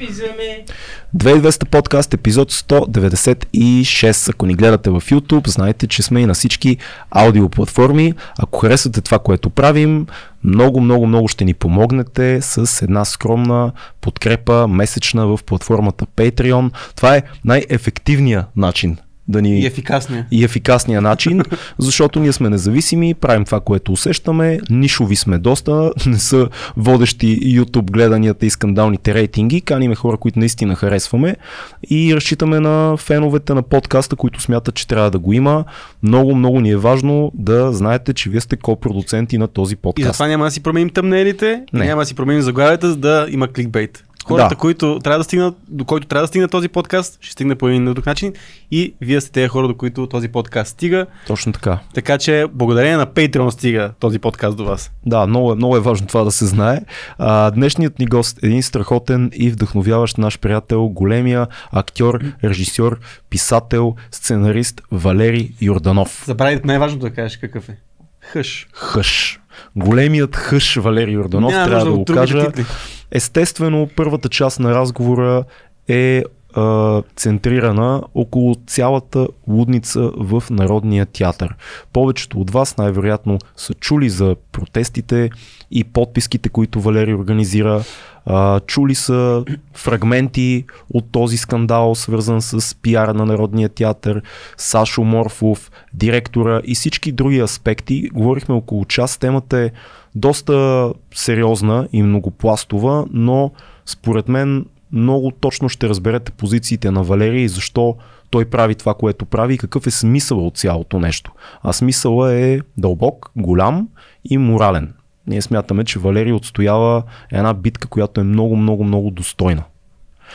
Пизаме. 2200 подкаст, епизод 196. Ако ни гледате в YouTube, знаете, че сме и на всички аудиоплатформи. Ако харесвате това, което правим, много, много, много ще ни помогнете с една скромна подкрепа месечна в платформата Patreon. Това е най-ефективният начин да ни... И ефикасния. И ефикасния начин, защото ние сме независими, правим това, което усещаме, нишови сме доста, не са водещи YouTube гледанията и скандалните рейтинги, каниме хора, които наистина харесваме и разчитаме на феновете на подкаста, които смятат, че трябва да го има. Много, много ни е важно да знаете, че вие сте ко-продуценти на този подкаст. И затова няма да си променим тъмнелите, Не. няма да си променим заглавията, за да има кликбейт. Хората, Да. които трябва да стигнат, до който трябва да стигне този подкаст, ще стигне по един друг начин. И вие сте тези хора, до които този подкаст стига. Точно така. Така че благодарение на Patreon стига този подкаст до вас. Да, много е, много е важно това да се знае. А, днешният ни гост е един страхотен и вдъхновяващ наш приятел, големия актьор, режисьор, писател, сценарист Валери Йорданов. Забравих най-важното да кажеш какъв е. Хъш. Хъш. Големият хъш Валери Йорданов, Няма трябва да го кажа. титли. Естествено, първата част на разговора е а, центрирана около цялата лудница в Народния театър. Повечето от вас най-вероятно са чули за протестите и подписките, които Валери организира. Чули са фрагменти от този скандал, свързан с пиара на Народния театър, Сашо Морфов, директора и всички други аспекти. Говорихме около час. Темата е доста сериозна и многопластова, но според мен много точно ще разберете позициите на Валерий и защо той прави това, което прави и какъв е смисъл от цялото нещо. А смисъла е дълбок, голям и морален. Ние смятаме, че Валерий отстоява една битка, която е много, много, много достойна.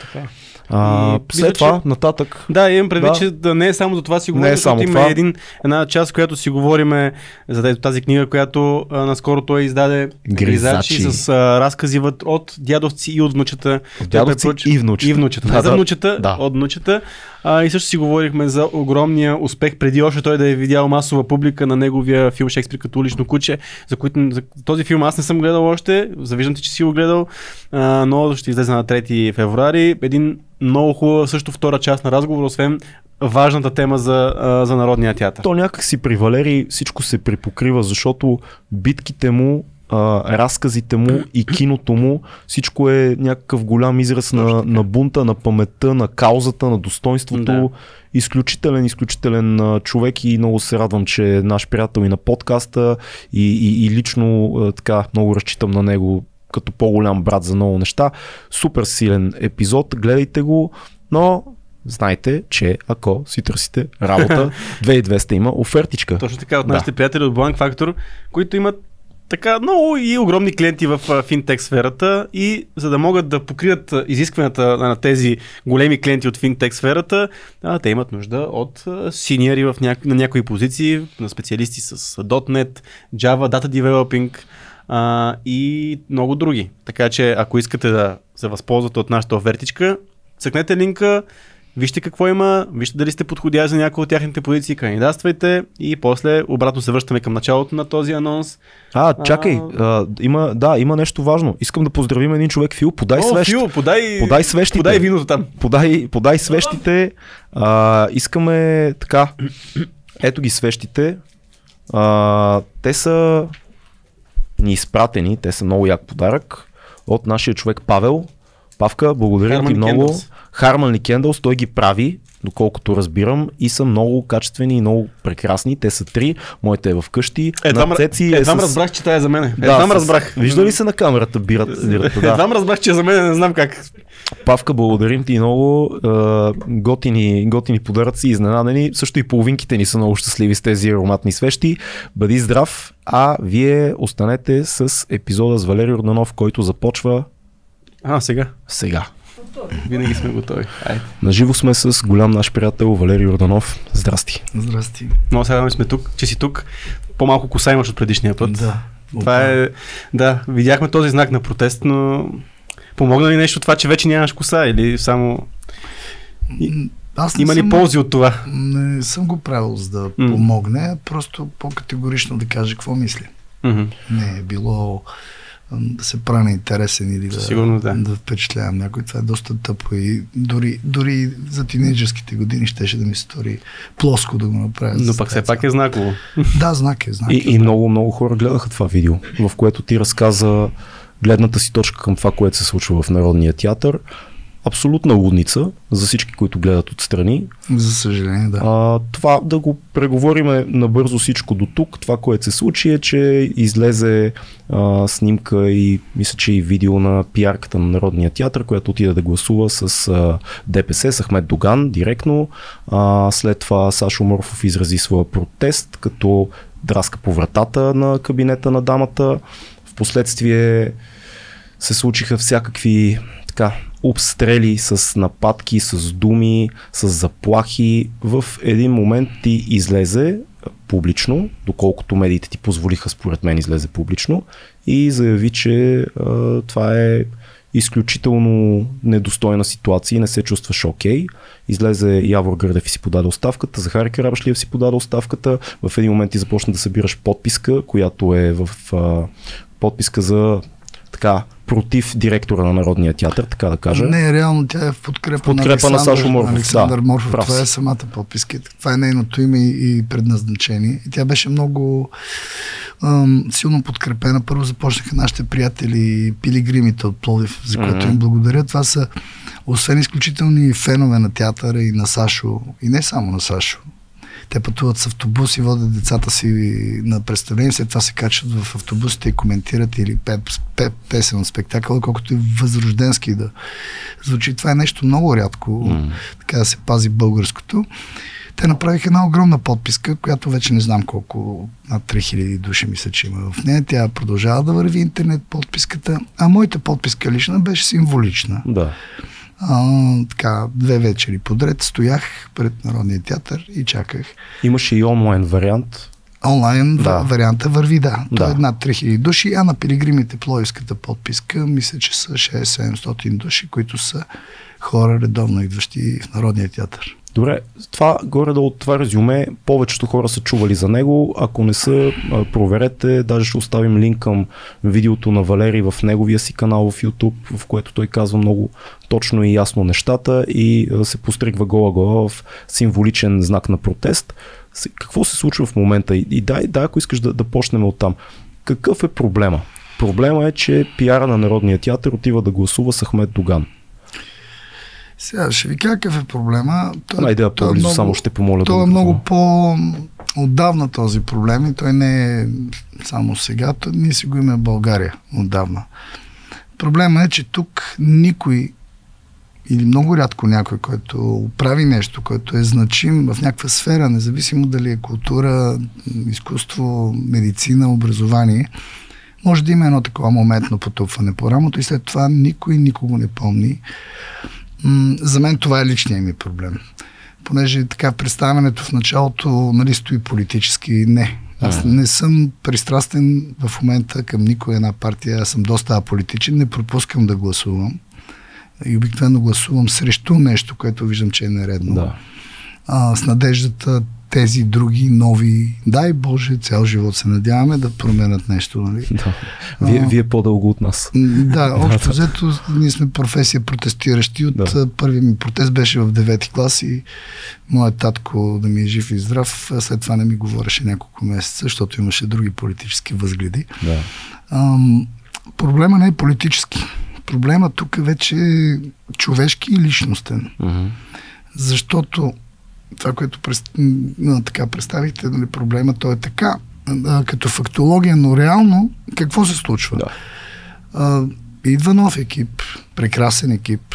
Така. А, И след мисля, това, нататък, Да, имам предвид, Да. че да не е само за това си Не говорим, е защото има това. един, една част, която си говориме за тази- книга, която а, наскоро той издаде Гризачи. с а, разкази от дядовци и от внучета. От дядовци Той препоръча- и внучета. И внучета. Да, Не за да. внучета, Да. от внучета. А, и също си говорихме за огромния успех преди още той да е видял масова публика на неговия филм Шекспир като улично куче, за, които, за този филм аз не съм гледал още, завиждам ти, че си го гледал, а, но ще излезе на 3 февруари. Един много хубава също втора част на разговор, освен важната тема за, за Народния театър. то някак си при Валерий всичко се припокрива, защото битките му, а, разказите му и киното му, всичко е някакъв голям израз на, на бунта, на паметта, на каузата, на достоинството. Да. Изключителен, изключителен а, човек и много се радвам, че е наш приятел и на подкаста и, и, и лично а, така много разчитам на него като по-голям брат за много неща. Супер силен епизод, гледайте го, но знайте, че ако си търсите работа, 2200 има офертичка. Точно така, от Да. нашите приятели от Blank Factor, които имат така много и огромни клиенти в финтек сферата и за да могат да покрият изискванията на тези големи клиенти от финтек сферата, те имат нужда от синьори в ня... на някои позиции, на специалисти с .NET, Java, Data Developing а, и много други. Така че ако искате да се възползвате от нашата офертичка, цъкнете линка, Вижте какво има, вижте дали сте подходящи за някои от тяхните позиции, кандидатствайте и после обратно се връщаме към началото на този анонс. А, чакай, а, има, да, има нещо важно. Искам да поздравим един човек, Фил, подай О, свещ. Фил, подай, Подай свещите. подай виното там. Подай, подай свещите. А, искаме така. Ето ги свещите. А, те са ни изпратени, те са много як подарък от нашия човек Павел. Павка, благодаря Harman ти много. Харман Кендълс, той ги прави, доколкото разбирам, и са много качествени и много прекрасни. Те са три, моите е вкъщи. Едвам, на Цеци едвам е с... разбрах, че тая е за мен. Да, Едвам с- разбрах. Вижда ли се на камерата бират, бирата? Да. Едвам разбрах, че е за мен, не знам как. Павка, благодарим ти много. Е, готини, готини подаръци, изненадени. Също и половинките ни са много щастливи с тези ароматни свещи. Бъди здрав, а вие останете с епизода с Валерий Орданов, който започва А, сега. сега. Винаги сме готови. Айде. Наживо сме с голям наш приятел Валерий Орданов. Здрасти. Здрасти. Много се радваме, че сме тук, че си тук. По-малко коса имаш от предишния път. Да. Това е, да, видяхме този знак на протест, но помогна ли нещо това, че вече нямаш коса или само... Аз не Има ли съм, ползи от това? Не съм го правил за да М. помогне, просто по-категорично да кажа какво мисля. Мгм. Не е било да се правя на интересен или да, Сигурно, да. да впечатлявам някой. Това е доста тъпо и дори, дори за тинейджерските години щеше да ми се стори плоско да го направя. Но с пак все пак е знаково. Да, знак е, знак И, е. и много, много хора гледаха това видео, в което ти разказа гледната си точка към това, което се случва в Народния театър. Абсолютна лудница за всички, които гледат отстрани. За съжаление, да. А, това да го преговориме набързо всичко до тук. Това, което се случи е, че излезе а, снимка и мисля, че и видео на пиарката на Народния театър, която отиде да гласува с а, ДПС, с Ахмед Доган директно. А, след това Сашо Морфов изрази своя протест, като драска по вратата на кабинета на дамата. Впоследствие се случиха всякакви така, обстрели с нападки, с думи, с заплахи. В един момент ти излезе публично, доколкото медиите ти позволиха, според мен излезе публично и заяви, че а, това е изключително недостойна ситуация и не се чувстваш окей. Излезе Явор Гърдев и си подаде оставката, Захари Карабашлиев си подаде оставката. В един момент ти започна да събираш подписка, която е в а, подписка за така против директора на Народния театър, така да кажа. Не, реално тя е в подкрепа, В подкрепа на Сашо Морфов, Александър да, Морфов. прав Това е самата подписка. Това е нейното име и, предназначение. И тя беше много ам, силно подкрепена. Първо започнаха нашите приятели пилигримите от Пловдив, за което Мгм. им благодаря. Това са освен изключителни фенове на театъра и на Сашо, и не само на Сашо. Те пътуват с автобуси, водят децата си на представление, след това се качват в автобусите и коментират или пе, пе, песен от спектакъла, колкото и възрожденски да звучи. Това е нещо много рядко, М. така да се пази българското. Те направиха една огромна подписка, която вече не знам колко, над 3000 души мисля, че има в нея. Тя продължава да върви интернет подписката, а моята подписка лична беше символична. Да. А, така, две вечери подред стоях пред Народния театър и чаках. Имаше и онлайн вариант. Онлайн Да. варианта върви, да. Да. Той е над 3000 души, а на пилигримите Плоевската подписка, мисля, че са 6-700 души, които са хора редовно идващи в Народния театър. Добре, това горе-долу това резюме, повечето хора са чували за него. Ако не са, проверете. Даже ще оставим линк към видеото на Валери в неговия си канал в YouTube, в което той казва много точно и ясно нещата и се постригва гола-гола в символичен знак на протест. Какво се случва в момента? И, дай, дай, ако искаш да, да почнем от там. Какъв е проблема? Проблема е, че пиара на Народния театър отива да гласува с Ахмед Доган. Сега ще ви кажа какъв е проблема. Той, Найде да той е много- само ще помоля Той е го много по отдавна този проблем и той не е само сега, той, ние си го имаме в България отдавна. Проблема е, че тук никой или много рядко някой, който прави нещо, който е значим в някаква сфера, независимо дали е култура, изкуство, медицина, образование, може да има едно такова моментно потупване по рамото и след това никой никого не помни. М, за мен това е личният ми проблем. Понеже така представянето в началото нали, стои политически. Не. Аз не съм пристрастен в момента към никоя една партия. Аз съм доста аполитичен. Не пропускам да гласувам. И обикновено гласувам срещу нещо, което виждам, че е нередно. Да. А, с надеждата тези други нови, дай Боже, цял живот се надяваме да променят нещо. Нали? Да. Вие, А. вие по-дълго от нас. Да, общо взето ние сме професия протестиращи. От Да. да. първи ми протест беше в 9 клас и моят татко да ми е жив и здрав, след това не ми говореше няколко месеца, защото имаше други политически възгледи. Да. Ам, проблема не е политически. Проблема тук вече е човешки и личностен. Мгм. Защото това, което през, така представихте, нали, проблема, то е така, а, като фактология, но реално какво се случва? Да. А, идва нов екип, прекрасен екип.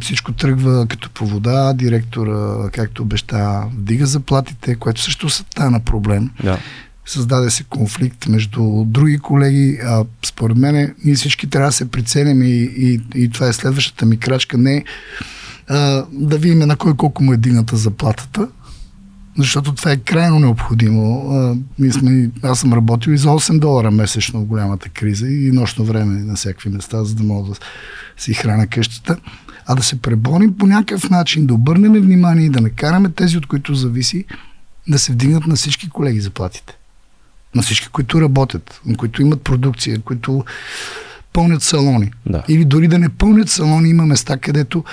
Всичко тръгва като по вода, директора, както обеща, вдига заплатите, което също стана проблем. Да. Създаде се конфликт между други колеги. А, според мен, ние всички трябва да се приценим и, и, и това е следващата ми крачка. Не да видим на кой колко му е дигната заплатата, защото това е крайно необходимо. Ние сме, аз съм работил и за 8 долара месечно в голямата криза и нощно време на всякакви места, за да мога да си храня къщата. А да се преборим по някакъв начин, да обърнем внимание и да накараме тези, от които зависи, да се вдигнат на всички колеги заплатите. на всички, които работят, на които имат продукция, които пълнят салони. Да. Или дори да не пълнят салони, има места, където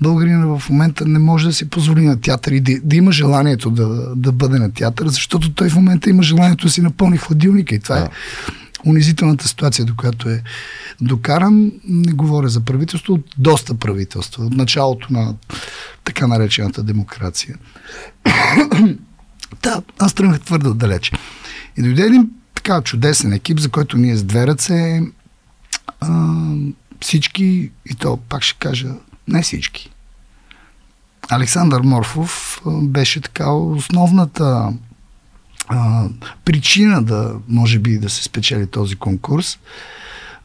българина в момента не може да си позволи на театър и да, да има желанието да, да бъде на театър, защото той в момента има желанието да си напълни хладилника и това Да. е унизителната ситуация, до която е докаран. Не говоря за правителство, от доста правителства, от началото на така наречената демокрация. да, аз тръгнах твърде отдалеч. И дойде един така чудесен екип, за който ние с две ръце а, всички, и то пак ще кажа, не всички. Александър Морфов беше така основната а, причина да, може би, да се спечели този конкурс.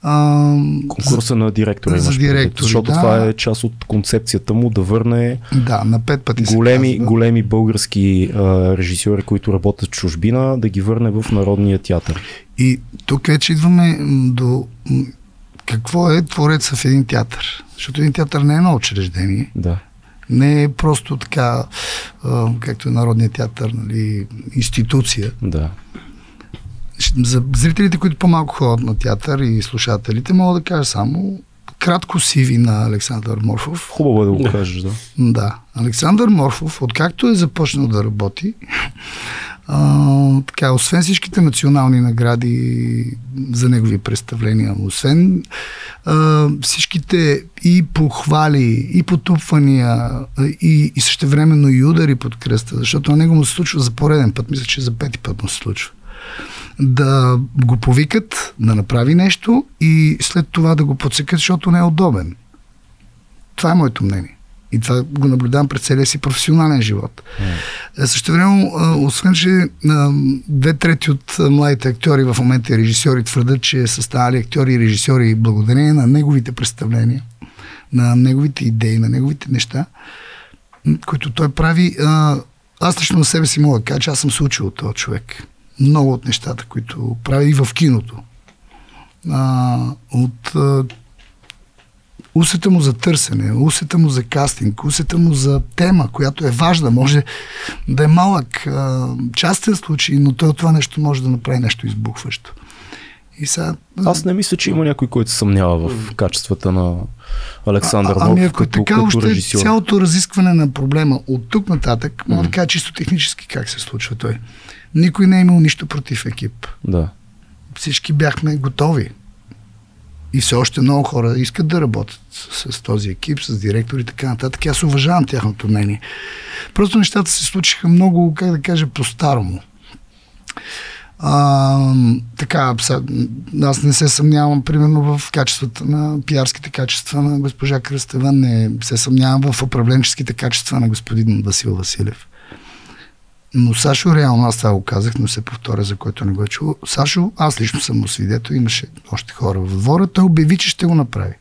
А, Конкурса на директори. за директори, Защото да. това е част от концепцията му да върне да, на пет пъти големи, казва. големи български а, режисьори, които работят в чужбина, да ги върне в Народния театър. И тук вече идваме до какво е твореца в един театър. Защото един театър не е едно учреждение. Да. Не е просто така, както е Народният театър, нали, институция. Да. За зрителите, които по-малко ходят на театър и слушателите, мога да кажа само кратко сиви на Александър Морфов. Хубаво е да го кажеш, да. Да. Александър Морфов, откакто е започнал да работи, така, освен всичките национални награди за негови представления, освен а, всичките и похвали, и потупвания, и, и същевременно и удари под кръста, защото на него му се случва за пореден път, мисля, че за пети път му се случва да го повикат, да направи нещо и след това да го подсекат, защото не е удобен. Това е моето мнение. И това го наблюдавам през целия си професионален живот. Mm. Също време, освен, че а, две трети от младите актьори в момента и режисьори твърдят, че са станали актьори и режисьори благодарение на неговите представления, на неговите идеи, на неговите неща, които той прави. Аз лично на себе си мога да кажа, че аз съм се учил от този човек. Много от нещата, които прави и в киното. А, от усета му за търсене, усета му за кастинг, усета му за тема, която е важна, може да е малък, а, частен случай, но той от това нещо може да направи нещо избухващо. И сега... Аз не мисля, че има някой, който съмнява в качествата на Александър а, ами ако като, така, като още режисьор. цялото разискване на проблема от тук нататък, мога да кажа чисто технически как се случва той. Никой не е имал нищо против екип. Да. Всички бяхме готови. И все още много хора искат да работят с, с този екип, с директори и така нататък. Аз уважавам тяхното мнение. Просто нещата се случиха много, как да кажа, по-старому. А, така, аз не се съмнявам, примерно, в качествата на пиарските качества на госпожа Кръстева, не се съмнявам в управленческите качества на господин Васил Василев. Но Сашо, реално, аз това го казах, но се повторя, за който не го е чул. Сашо, аз лично съм му свидетел, имаше още хора в двора, той обяви, че ще го направи.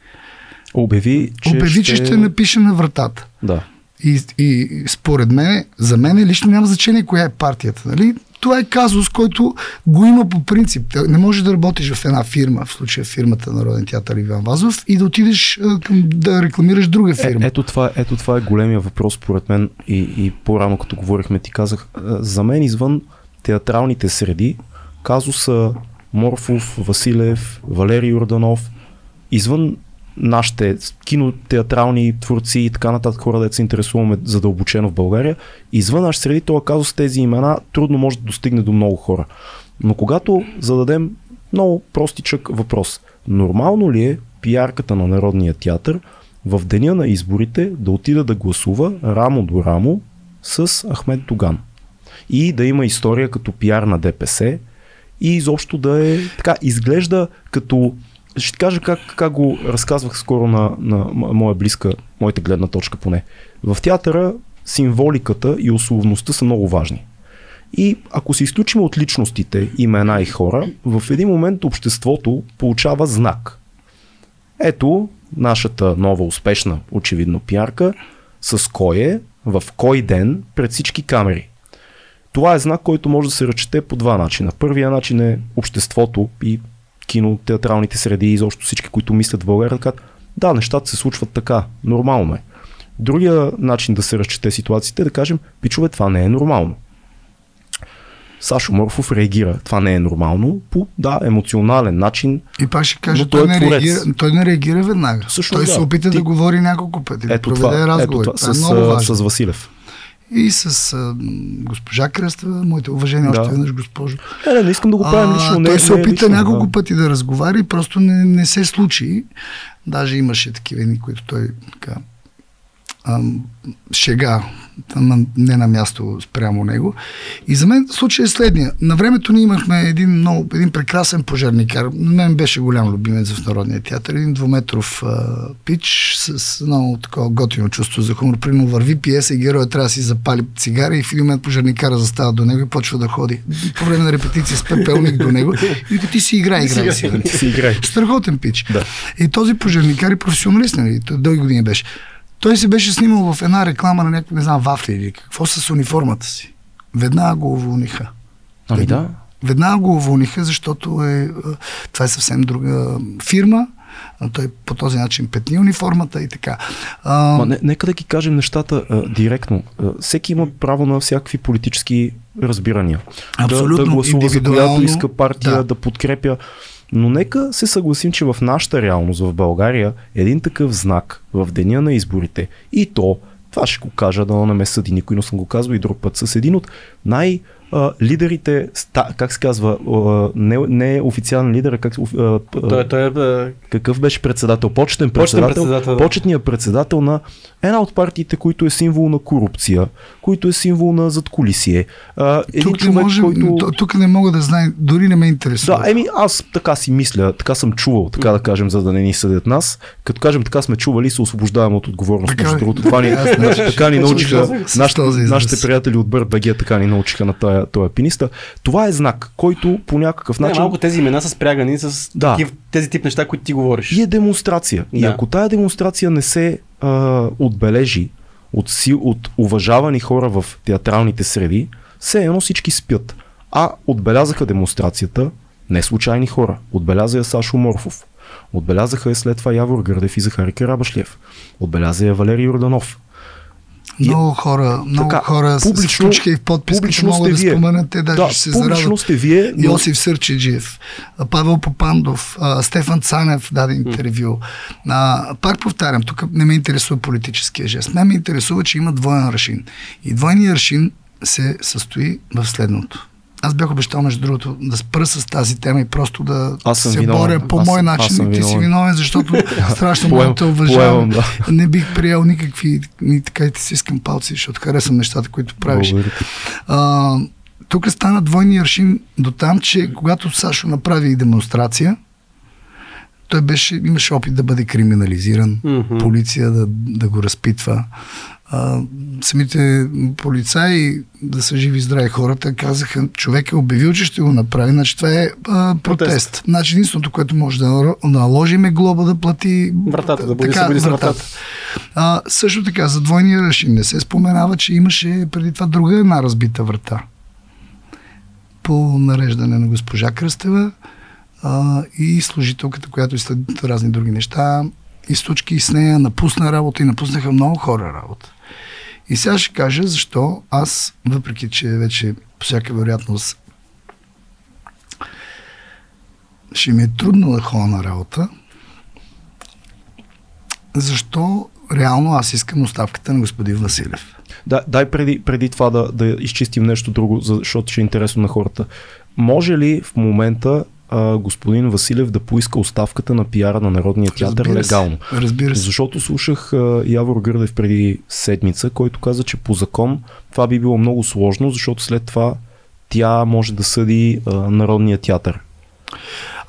Обяви, че обяви, че ще напише на вратата. Да. И, и според мен, за мен лично няма значение коя е партията. Нали? Това е казус, който го има по принцип. Не можеш да работиш в една фирма, в случая фирмата Народен театър Иван Вазов, и да отидеш да рекламираш друга Е, фирма. ето, това, ето това е големия въпрос, според мен. И, и по-рано, като говорихме, ти казах, за мен извън театралните среди, казуса Морфов, Василев, Валерий Йорданов, извън нашите кинотеатрални творци и така нататък хора, да се интересуваме задълбочено в България, извън нашите среди, това казус тези имена трудно може да достигне до много хора. Но когато зададем много простичък въпрос, нормално ли е пиарката на Народния театър в деня на изборите да отида да гласува рамо до рамо с Ахмед Доган? И да има история като пиар на ДПС и изобщо да е така, изглежда като ще ти кажа как, как го разказвах скоро на, на моя близка, моята гледна точка поне. В театъра символиката и условността са много важни. И ако се изключим от личностите, имена и хора, в един момент обществото получава знак. Ето нашата нова успешна, очевидно пиарка, с кой е, в кой ден, пред всички камери. Това е знак, който може да се ръчете по два начина. Първия начин е обществото и кинотеатралните среди и изобщо всички, които мислят в България, да кажат, да, нещата се случват така, нормално е. Другия начин да се разчете ситуацията е да кажем, пичове, това не е нормално. Сашо Морфов реагира. Това не е нормално. По, да, емоционален начин. И пак ще кажа, той, той е не творец. реагира, той не реагира веднага. Също той да. се опита Ти- да говори няколко пъти, да Ето проведе това, ето разговори. това Това е с, много важно. с Василев. И с а, госпожа Кръстева, моите уважения Да. още веднъж, госпожо. Не, не, не искам да го правим лично. Не, той се не е опита лично, няколко да. пъти да разговаря и просто не, не се случи. Даже имаше такива едни, които той така ам, шега, ама не на място спрямо него. И за мен случай е следния. На времето ние имахме един, много, един прекрасен пожарникар. На мен беше голям любимец в Народния театър. Един двуметров а, пич с много такова готино чувство за хумор. Прино върви пиеса и героя трябва да си запали цигара и в един момент пожарникара застава до него и почва да ходи. По време на репетиция с пепелник до него и ти си играй, играй си. Си играй. Страхотен пич. Да. И този пожарникар и професионалист, нали, дълги години беше. Той се беше снимал в една реклама на някакво, не знам, вафли или какво с униформата си. Веднага го уволниха. Ами да. Веднага го уволниха, защото е, е, това е съвсем друга фирма. Той по този начин петни униформата и така. А, Ма, не, нека да ги кажем нещата а, директно. А, всеки има право на всякакви политически разбирания. Абсолютно, да, да гласува за която иска партия, да. да подкрепя. Но нека се съгласим, че в нашата реалност в България един такъв знак в деня на изборите и то, това ще го кажа, да не ме съди никой, но съм го казвал и друг път, с един от най- а, лидерите, ста, как се казва, а, не, не официален лидер, а как, а, а, Той, той е... какъв беше председател? Почетен Почетен председател. председател, да. Почетният председател на една от партиите, които е символ на корупция, който е символ на задколисие. А, един тук, не човек, можем, който... тук не мога да знам, дори не ме интересува. Да, еми аз така си мисля, така съм чувал, така да кажем, за да не ни съдят нас. Като кажем така сме чували и се освобождаваме от отговорност. Така Между е. другото, това ни, така ни научиха, нашите, израз. нашите приятели от Бърт така ни научиха на тая, този пиниста. Това е знак, който по някакъв Не, начин малко тези имена са спрягани с Да. такив, тези тип неща, които ти говориш. И е демонстрация. И Да. ако тая демонстрация не се а, отбележи от, си, от уважавани хора в театралните среди, все едно всички спят. А отбелязаха демонстрацията не случайни хора. Отбеляза я Сашо Морфов. Отбелязаха я след това Явор Гърдев и Захари Карабашлиев. Отбеляза я Валерий Йорданов. Много хора, много Така, хора публично- включиха и в подписката, публично мога сте да вие. споменат, те даже Да, ще се зарадват. сте вие, но- Йосиф Сърчеджиев, Павел Попандов, Стефан Цанев даде интервю. А, пак повтарям, тук не ме интересува политическия жест. Мен ме интересува, че има двоен аршин. И двойният аршин се състои в следното. Аз бях обещал, между другото, да спра с тази тема и просто да Аз се виновен. боря по Аз мой аз начин. съм И ти си виновен. виновен, защото страшно много те уважавам. да. Не бих приел никакви, ни така и ти си искам палци, защото харесвам нещата, които правиш. А, тук стана двойни аршин до там, че когато Сашо направи демонстрация, той беше, имаше опит да бъде криминализиран, Мгм. полиция да, да го разпитва. А, самите полицаи, да са живи и здрави хората, казаха, човек е обявил, че ще го направи, значи това е а, протест. Протест. Значи единственото, което може да наложим е глоба да плати Вратата, да бъде събуди се вратата. А, също така, за двойния ръшин не се споменава, че имаше преди това друга една разбита врата. По нареждане на госпожа Кръстева а, и служителката, която и след разни други неща, източки и с нея напусна работа и напуснаха много хора работа. И сега ще кажа защо аз, въпреки че вече по всяка вероятност ще ми е трудно да ходя на работа, защо реално аз искам оставката на господин Василев. Да, дай преди, преди това да, да изчистим нещо друго, защото ще е интересно на хората. Може ли в момента а, господин Василев да поиска оставката на пиара на Народния театър Разбира се. легално? Разбира се. Защото слушах а, Явор Гърдев преди седмица, който каза, че по закон това би било много сложно, защото след това тя може да съди а, Народния театър.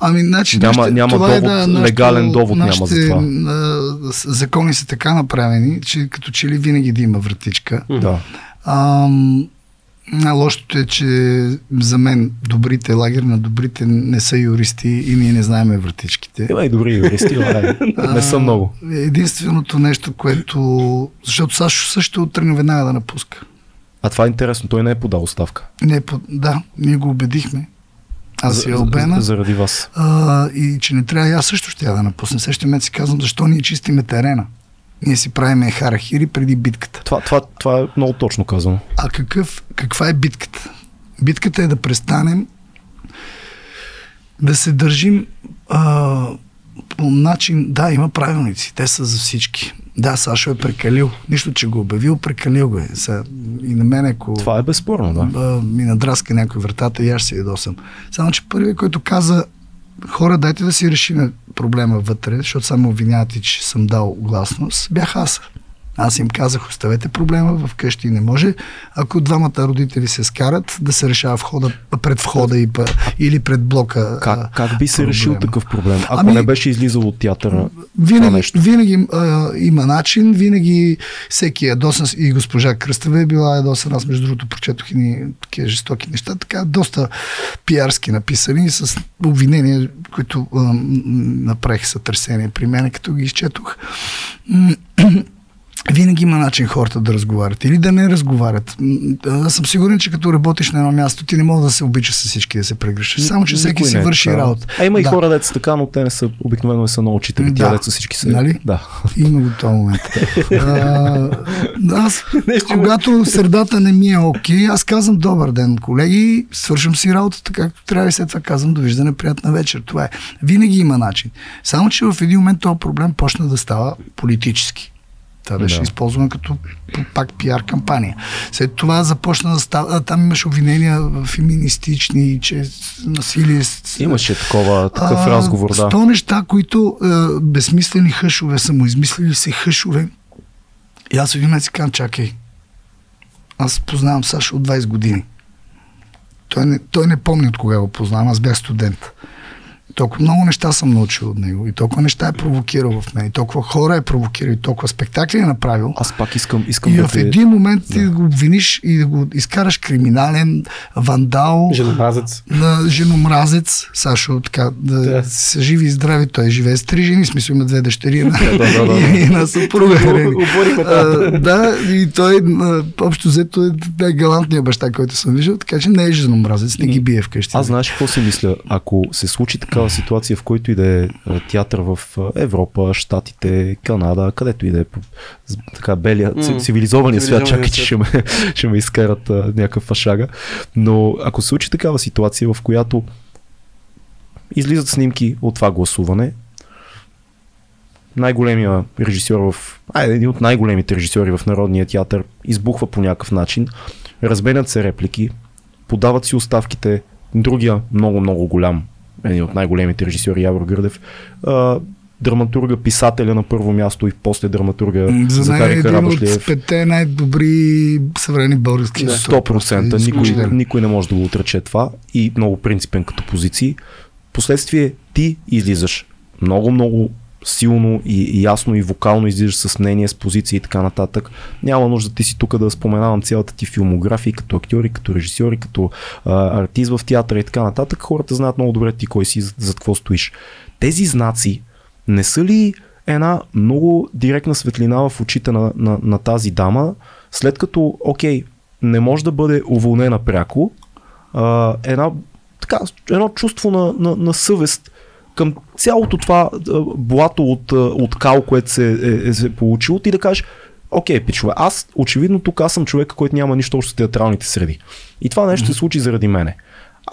Ами, значи, Няма- нашите- няма това е довод, нашето- легален довод няма за нашите, това. а, закони са така направени, че като че ли винаги да има вратичка. Да. Ам, Лошото е, че за мен добрите, лагер на добрите не са юристи и ние не знаеме вратичките. Има и добри юристи, но не, са А, много. Единственото нещо, което... Защото Сашо също тръгна веднага да напуска. А това е интересно, той не е подал оставка. Не, по- да, ние го убедихме. Аз и Албена. Заради вас. А, и че не трябва, аз също ще я да напусна. Момент си казвам, защо ние чистиме терена. Ние си правиме харахири преди битката. Това, това, това е много точно казано. А какъв, каква е битката? Битката е да престанем да се държим а, по начин, да, има правилници, те са за всички. Да, Сашо е прекалил. Нищо, че го обявил, прекалил го е. Сега, и на мен, ако Това е безспорно, да. а, ми надраска някой вратата и аз се ядосам. Само, че първият, който каза хора, дайте да си решим проблема вътре, защото само обвинявате, че съм дал гласност, бях аз. Аз им казах, оставете проблема в къщи. Не може, ако двамата родители се скарат, да се решава входа, пред входа и, па- или пред блока. Как, как би се проблема. решил такъв проблем? Ако Ами- не беше излизал от театъра, Винаги, нещо. винаги а, има начин, винаги всеки е ядосан и госпожа Кръстева е била ядосан. Аз между другото прочетох и ни такива жестоки неща, така доста пиарски написани с обвинения, които а, м, направиха сътресение при мен, като ги изчетох. Винаги има начин хората да разговарят или да не разговарят. Аз съм сигурен, че като работиш на едно място, ти не мога да се обичаш с всички да се прегръщаш. Само, че всеки си е върши така. работа. А има и Да. хора, деца така, но те не са, обикновено не са на учители. Тя Да. деца всички са. Нали? Да. Има го този момент. а, аз, когато средата не ми е окей, аз казвам добър ден, колеги, свършвам си работата както трябва и след това казвам довиждане, приятна вечер. Това е. Винаги има начин. Само, че в един момент този проблем почна да става политически. Това беше Да. използвано като пак пиар кампания. След това започна да става, а, там имаше обвинения феминистични, че насилие. Имаше такова, такъв а, разговор, да. Сто неща, които е, безсмислени хъшове, самоизмислили се хъшове. И аз един момент си казвам, чакай, аз познавам Сашо от 20 години. Той не, той не помни от кога го познавам, аз бях студент. Толкова много неща съм научил от него и толкова неща е провокирал в мен, и толкова хора е провокирал, и толкова спектакли е направил. Аз пак искам, искам И да в един момент ти да го обвиниш и да го изкараш криминален, вандал, Женомразец. на женомразец, Сашо, така, да, Да. са живи и здрави, той живее с три жени, смисъл има две дъщери да, да, да. и една съпруга. да, и той общо взето е най-галантният баща, който съм виждал, така че не е женомразец, не ги бие вкъщи. Аз знаеш какво си мисля? Ако се случи такава ситуация, в който и да е а, театър в а, Европа, Штатите, Канада, където и да е така белия, ци- цивилизования свят, чакай, че ще ме, ще ме изкарат а, някакъв фашага. Но ако се случи такава ситуация, в която излизат снимки от това гласуване, най-големия режисьор в... А, един от най-големите режисьори в Народния театър избухва по някакъв начин, разменят се реплики, подават си оставките, другия много-много голям, един от най-големите режисьори Явор Гърдев, а, драматурга, писателя на първо място и после драматурга За мен е Захари един от Карабашлиев. петте най-добри съвремени български. Да. 100%. Никой, никой не може да го отрече това и много принципен като позиции. Последствие ти излизаш много, много силно и, ясно и вокално излизаш с мнение, с позиции и така нататък. Няма нужда ти си тук да споменавам цялата ти филмография, като актьори, като режисьори, като а, артист в театъра и така нататък. Хората знаят много добре ти кой си, зад какво стоиш. Тези знаци не са ли една много директна светлина в очите на, на, на тази дама, след като, окей, не може да бъде уволнена пряко, а, една, така, едно чувство на, на, на съвест към цялото това блато от, от кал, което се е, е, се е получило, ти да кажеш, окей, пичове, аз очевидно тук аз съм човек, който няма нищо общо с театралните среди. И това нещо се случи заради мене.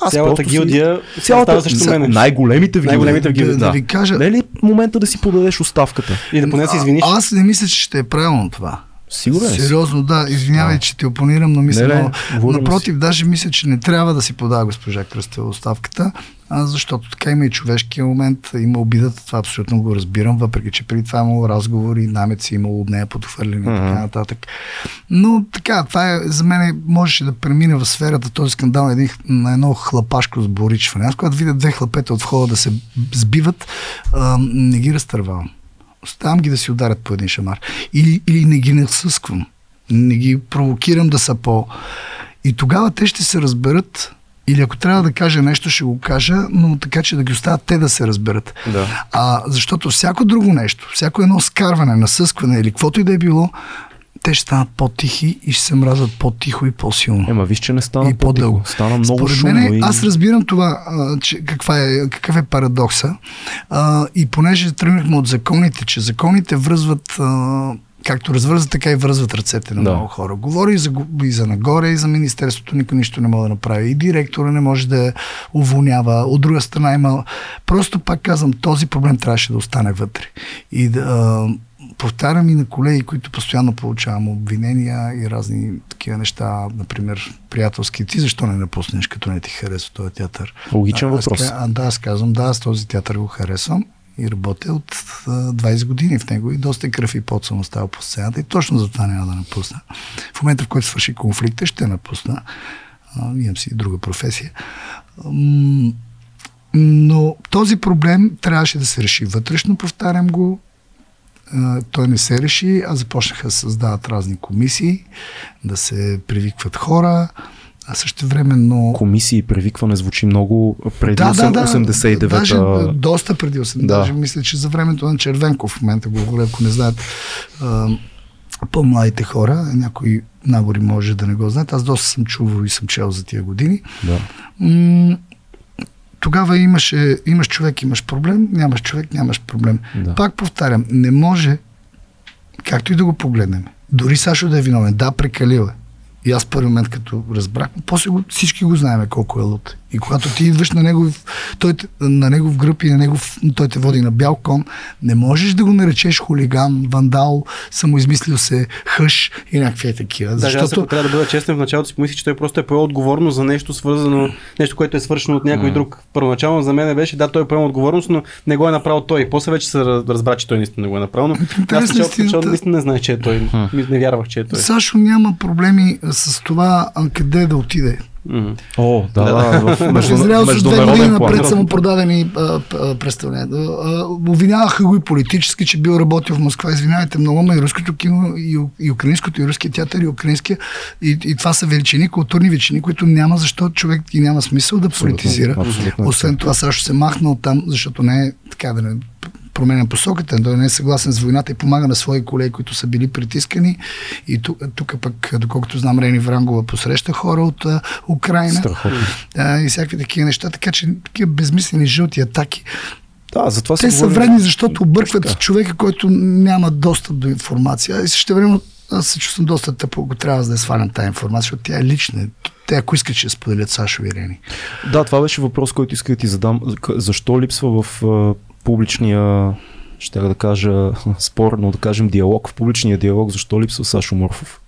Аз Цялата гилдия си, цялата, срещу мене. най-големите в Най-големите в гилдия. гилдията. Да, да ви кажа, Не е ли момента да си подадеш оставката? И да поне се извиниш. А, аз не мисля, че ще е правилно това. Сигурен си? Сериозно, да. Извинявай, А. че ти опонирам, но мисля, Не, не, но, напротив, даже мисля, че не трябва да си подава госпожа Кръстева оставката, а, защото така има и човешкия момент, има обидата, това абсолютно го разбирам, въпреки че преди това е имало разговори, намеци, имало от нея подхвърляне и така нататък. Но така, това е, за мен можеше да премине в сферата този скандал на, един, на едно хлапашко сборичване. Аз когато видя две хлапета от входа да се сбиват, а, не ги разтървавам. Оставам ги да си ударят по един шамар. Или, или не ги насъсквам. Не ги провокирам да са по... И тогава те ще се разберат или ако трябва да кажа нещо, ще го кажа, но така, че да ги оставят те да се разберат. Да. А, защото всяко друго нещо, всяко едно скарване, насъскване или каквото и да е било, те ще станат по-тихи и ще се мразят по-тихо и по-силно. Ема виж, че не стана И по-дълго. по Стана много Според шумно. мен, и... аз разбирам това, а, че каква е, какъв е парадокса. А, и понеже тръгнахме от законите, че законите връзват а, както развързват, така и връзват ръцете на Да. много хора. Говори и за, и за нагоре, и за Министерството, никой нищо не може да направи. И директора не може да уволнява. От друга страна има... Просто пак казвам, този проблем трябваше да остане вътре. И да, повтарям и на колеги, които постоянно получавам обвинения и разни такива неща, например, приятелски. Ти защо не напуснеш, като не ти харесва този театър? Логичен А, аз въпрос. ка- А, да, аз казвам, да, аз този театър го харесвам и работя от а, 20 години в него и доста кръв и пот съм оставил по сцената и точно за това няма да напусна. В момента, в който свърши конфликта, ще напусна. А, имам си друга професия. Но този проблем трябваше да се реши вътрешно, повтарям го. А, Той не се реши, а започнаха да създават разни комисии, да се привикват хора, а също времено... Комисии и привикване звучи много преди Да, да, да. 89-та. Даже доста преди 80 Да. Даже мисля, че за времето на Червенков в момента го говоря, ако не знаят а, по-младите хора, някои набори може да не го знаят. Аз доста съм чувал и съм чел за тия години. Да. М- тогава имаше, имаш човек, имаш проблем, нямаш човек, нямаш проблем. Да. Пак повтарям, не може, както и да го погледнем, дори Сашо да е виновен, да, прекалил е. И аз първи момент, като разбрах, после го, всички го знаем колко е луд. И когато ти идваш на негов, той, на негов гръб и на негов, той те води на бял кон, не можеш да го наречеш хулиган, вандал, самоизмислил се, хъш и някакви е такива. Даже аз защото... ако трябва да бъда честен в началото си помислих, че той просто е поел отговорност за нещо свързано, нещо, което е свършено от някой друг. Първоначално за мен беше, да, той е поел отговорност, но не го е направил той. После вече се раз- разбра, че той наистина не го е направил. Но аз в Интересна началото, наистина не знаех, че е той. Не вярвах, че е той. Сашо няма проблеми с това а, къде да отиде. Мгм. О, да, да, в между, Израел с две години напред план. са му продадени а, а, представления. Обвиняваха го и политически, че бил работил в Москва. Извинявайте много, но и руското кино, и, и украинското, и руския театър, и украинския. И, и това са величини, културни величини, които няма защо човек и няма смисъл да политизира. абсолютно. Освен това, Сашо се махна от там, защото не е така да не променя посоката, той не е съгласен с войната и помага на свои колеги, които са били притискани. И тук, тук пък, доколкото знам, Рени Врангова посреща хора от а, Украина Страхотно. а, и всякакви такива неща, така че такива безмислени жълти атаки. Да, затова Те са говорим- вредни, защото объркват Така. човека, който няма достъп до информация. И също време аз се чувствам доста тъпо, ако трябва да я свалям тази информация, защото тя е лична. Те, ако искат, ще споделят Сашо и Рени. Да, това беше въпрос, който исках да ти задам. Защо липсва в публичния, ще да кажа спор, но да кажем диалог, в публичния диалог, защо липсва Сашо Морфов?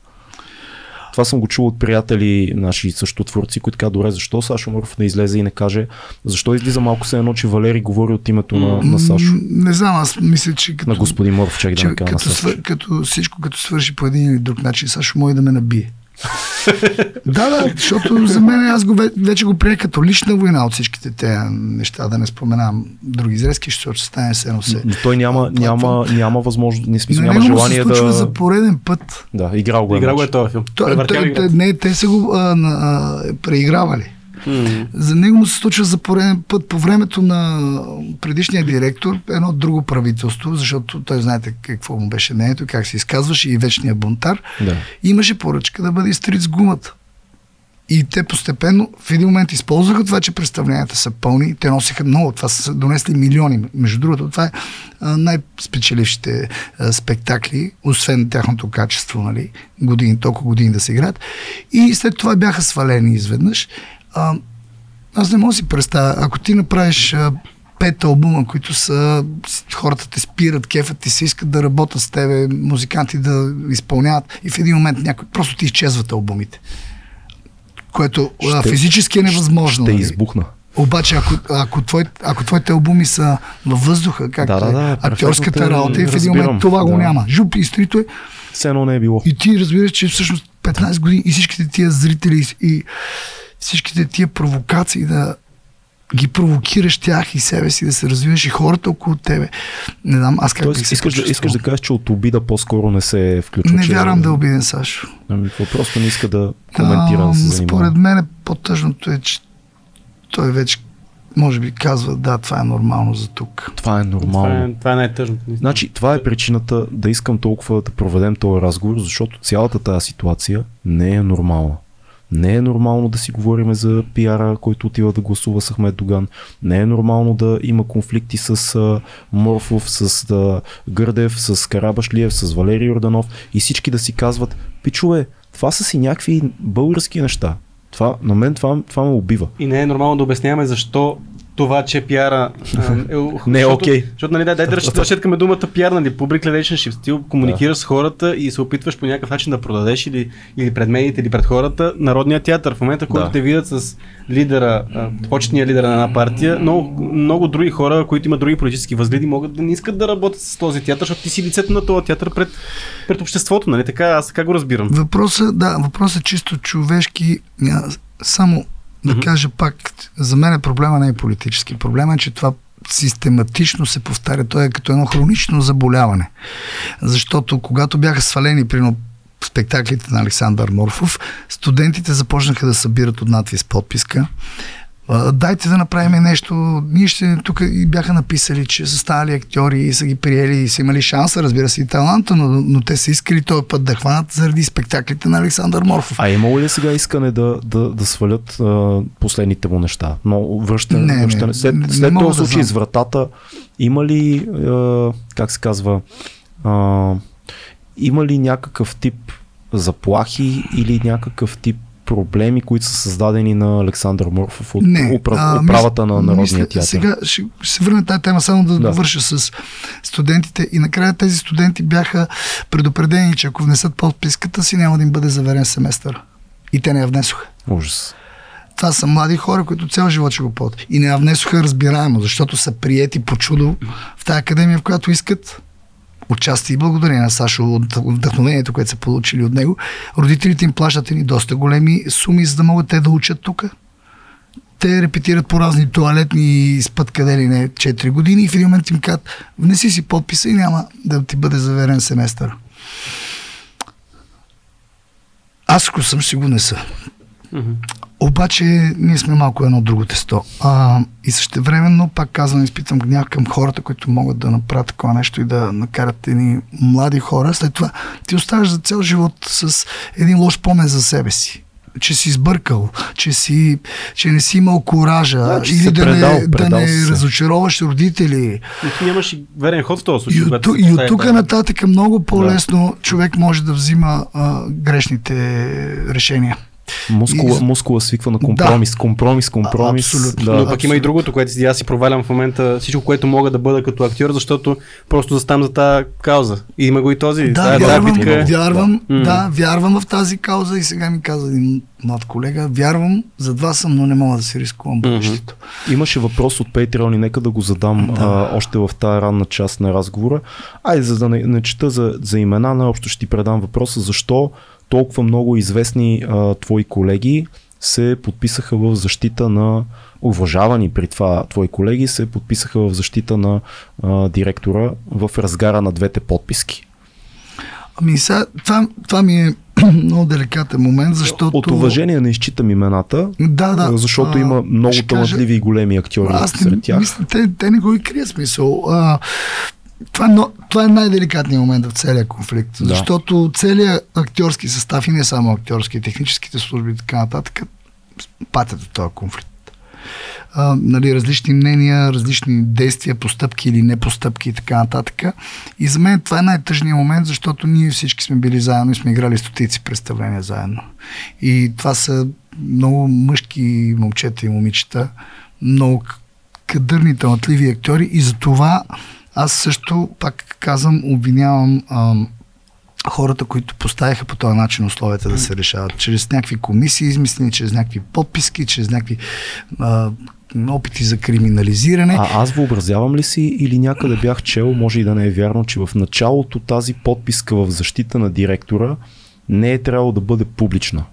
Това съм го чул от приятели наши също творци, които казват, добре, защо Сашо Морфов не излезе и не каже, защо излиза малко се едно, че Валери говори от името на, на Сашо, Не знам, аз мисля, че като, на господин Морфов, чак да че, не кажа на като, Сашо. свър, като всичко, като свърши по един или друг начин, Сашо може да ме набие. да, да, защото за мен аз го, ве- вече го приех като лична война от всичките тези неща, да не споменавам други изрезки, защото ще стане се едно се. Но той няма, няма, няма възможност, не смисъл, няма се желание случва да... за пореден път. Да, играл го е. Играл го е този филм. Той, той, той, не, те са го а, а, преигравали. За него му се случва за пореден път по времето на предишния директор, едно друго правителство, защото той знаете какво му беше мнението, как се изказваше и вечния бунтар. Да. Имаше поръчка да бъде изтрит с гумата. И те постепенно в един момент използваха това, че представленията са пълни. Те носиха много. Това са донесли милиони. Между другото, това е най-спечелившите спектакли, освен тяхното качество, нали, години, толкова години да се играят. И след това бяха свалени изведнъж. А, аз не мога да си представя, ако ти направиш а, пет албума, които са, хората те спират, кефът ти се искат да работят с тебе, музиканти да изпълняват и в един момент някой, просто ти изчезват албумите. Което а, Ще- физически е невъзможно. Ще нали? избухна. Обаче, ако, ако, твой, ако твоите албуми са във въздуха, както Да, да, да, е актьорската перфектно те работа, и в един момент това го да. няма. Жуп изтрито е Все едно не е било. и ти разбираш, че всъщност 15 години и всичките тия зрители и всичките тия провокации да ги провокираш тях и себе си, да се развиваш и хората около тебе. Не знам, аз как Тоест, се искаш, да, искаш да кажеш, че от обида по-скоро не се включва. Не че, вярвам да е обиден Сашо. Ами, какво просто не иска да коментира, да се. Според мен по-тъжното е, че той вече може би казва, да, това е нормално за тук. Това е Това нормално. е, това е най-тъжното. наистина. Значи, това е причината да искам толкова да проведем този разговор, защото цялата тази ситуация не е нормална. Не е нормално да си говорим за пиара, който отива да гласува с Ахмед Доган. Не е нормално да има конфликти с а, Морфов, с а, Гърдев, с Карабашлиев, с Валерий Йорданов и всички да си казват, пичове, това са си някакви български неща. Това, на мен това, това ме убива. И не е нормално да обясняваме защо това, че пиара е, Не е защото- окей. Защото, нали, дай, дай да разчет- разчеткаме думата пиар, нали, public relationship. Ти комуникираш с хората и се опитваш по някакъв начин да продадеш или, или пред медиите, или пред хората народния театър. В момента, който Да. те видят с лидера, почетния лидер на една партия, много, много други хора, които имат други политически възгледи, могат да не искат да работят с този театър, защото ти си лицето на този театър пред, пред обществото, нали? Така, аз така го разбирам. Въпросът, да, въпросът е чисто човешки. Само да Мгм. кажа пак, за мен проблема не е политически. Проблема е, че това систематично се повтаря. То е като едно хронично заболяване. Защото когато бяха свалени, примерно, спектаклите на Александър Морфов, студентите започнаха да събират от надвис подписка. Дайте да направим нещо. Ние ще тук и бяха написали, че са станали актьори и са ги приели и са имали шанса, разбира се, и таланта, но, но те са искали този път да хванат заради спектаклите на Александър Морфов. А имало ли сега искане да, да, да свалят а, последните му неща? Но връщане, Не, не, връщане. След, не след мога този случай с вратата, има ли, а, как се казва, а, има ли някакъв тип заплахи или някакъв тип проблеми, които са създадени на Александър Морфов от Не, упра, а, управата на мисля- Народния мисля- театър? Сега ще, ще се върна тази тема, само да, Да. довърша с студентите. И накрая тези студенти бяха предупредени, че ако внесат подписката си, няма да им бъде заверен семестър. И те не я внесоха. Ужас. Това са млади хора, които цял живот ще го ползват. И не я внесоха разбираемо, защото са приети по чудо в тази академия, в която искат участие и благодарение на Сашо от вдъхновението, което са получили от него. Родителите им плащат ни доста големи суми, за да могат те да учат тук. Те репетират по разни туалетни спът къде ли не 4 години и в един момент им казват, внеси си подписа и няма да ти бъде заверен семестър. Аз ако съм, ще го неса. Мгм. Обаче ние сме малко едно друго тесто. А, и същевременно, пак казвам, изпитам гняв към хората, които могат да направят такова нещо и да накарат едни млади хора. След това ти оставаш за цял живот с един лош спомен за себе си че си сбъркал, че, си, че не си имал коража Да, или да, предал, не, да предал не си се. разочароваш родители. Но ти нямаш и верен ход в този случай. И от, когато и от тук тази- нататък много по-лесно човек може да взима а, грешните решения. Мускула, И- мускула свиква на компромис, компромис, компромис. абсолютно. Да. Но пък има и другото, което си аз си провалям в момента всичко, което мога да бъда като актьор, защото просто заставам за тази кауза. И има го и този. Да, тая вярвам, битка. вярвам, Да. да. вярвам в тази кауза и сега ми каза един млад колега, вярвам, зад вас съм, но не мога да си рискувам бъдещето. Имаше въпрос от Patreon и нека да го задам Да. а, още в тази ранна част на разговора. Ай, за да не, не чета за, за имена, наобщо ще ти предам въпроса защо толкова много известни а, твои колеги се подписаха в защита на уважавани при това твои колеги се подписаха в защита на а, директора в разгара на двете подписки. Ами сега, това, това ми е много деликатен момент, защото... От уважение не изчитам имената, Да, да. защото а, има много кажа- талантливи и големи актьори Аз не сред тях. мисля, те, те не го и крият смисъл. А, това, е, но, това е най-деликатният момент в целия конфликт. Да. Защото целият актьорски състав и не само актьорски, техническите служби и така нататък патят от този конфликт. А, нали, различни мнения, различни действия, постъпки или непостъпки и така нататък. И за мен това е най-тъжният момент, защото ние всички сме били заедно и сме играли стотици представления заедно. И това са много мъжки момчета и момичета, много кадърни, талантливи актьори и за това аз също, пак казвам, обвинявам ам, хората, които поставяха по този начин условията да се решават. Чрез някакви комисии измислени, чрез някакви подписки, чрез някакви а, опити за криминализиране. А аз въобразявам ли си или някъде бях чел, може и да не е вярно, че в началото тази подписка в защита на директора не е трябвало да бъде публична.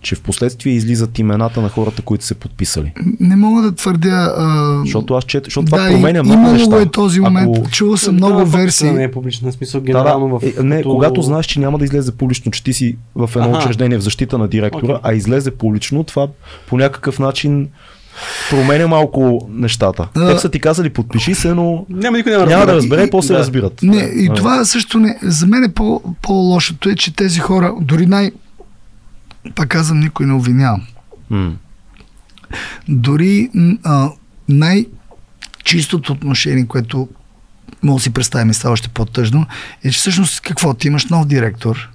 Че в последствие излизат имената на хората, които се подписали. Не мога да твърдя. А... Защото аз чет, защото това да, променя и- много имало неща. е този момент. Ако... Чувал съм Да, много пък версии. Не е публична смисъл, Да, генерално да, в... е, не, като- когато знаеш, че няма да излезе публично, че ти си в едно Аха. учреждение в защита на директора, Окей. а излезе публично, това по някакъв начин променя малко нещата. А. Те са ти казали подпиши се, но Няма никой няма, няма да разбере, И- после да. разбират. Не, и А. това също не. За мен е по, по-лошото е, че тези хора, дори най пак казвам, никой не обвинявам. Дори а, най-чистото отношение, което мога да си представим и става още по-тъжно, е, че всъщност какво? Ти имаш нов директор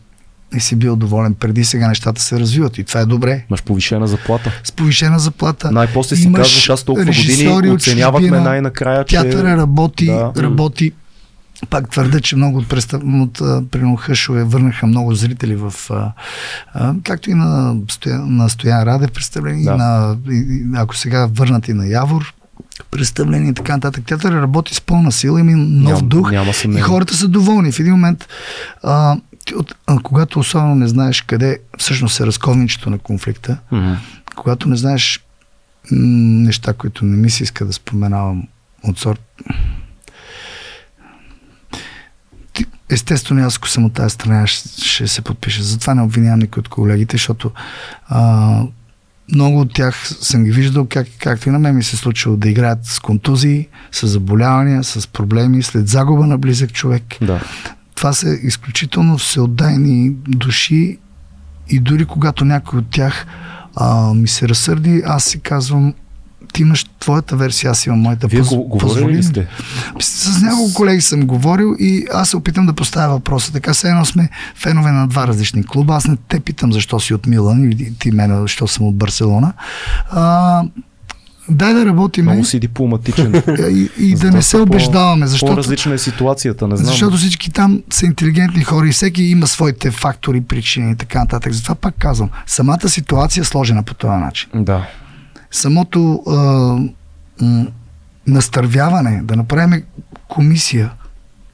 и си бил доволен преди, сега нещата се развиват и това е добре. Имаш повишена заплата. С повишена заплата. Най-после си казваш, аз толкова години оценявахме най-накрая, че... Театъра работи, да. работи. Пак твърда, че много от, представ... от примерно Хъшове върнаха много зрители в, а, както и на, Стоя... на Стоян Радев представление, Да. и на, и, ако сега върнат и на Явор представление и така нататък. Театър работи с пълна сила, има нов Ням- дух няма и хората са доволни. В един момент, а, ти от, а, когато особено не знаеш къде всъщност е разковничето на конфликта, Мгм. когато не знаеш м, неща, които не ми се иска да споменавам от сорт. Ти- Естествено, аз ако съм от тази страна, ще, се подпиша. Затова не обвинявам никой от колегите, защото а, много от тях съм ги виждал, как, както и на мен ми се е случило да играят с контузии, с заболявания, с проблеми, след загуба на близък човек. Да. Това са изключително всеотдайни души и дори когато някой от тях а, ми се разсърди, аз си казвам, ти имаш твоята версия, аз имам моята. Вие Поз- го, говорили ли сте? С, няколко колеги съм говорил и аз се опитам да поставя въпроса. Така се едно сме фенове на два различни клуба. Аз не те питам защо си от Милан и ти мене защо съм от Барселона. А, дай да работим Много си дипломатичен. и, и да не се убеждаваме, защото По-различна е ситуацията, не знам. защото всички там са интелигентни хора и всеки има своите фактори, причини и така нататък. Затова пак казвам, самата ситуация е сложена по този начин. Да. Самото а, м, настървяване, да направим комисия,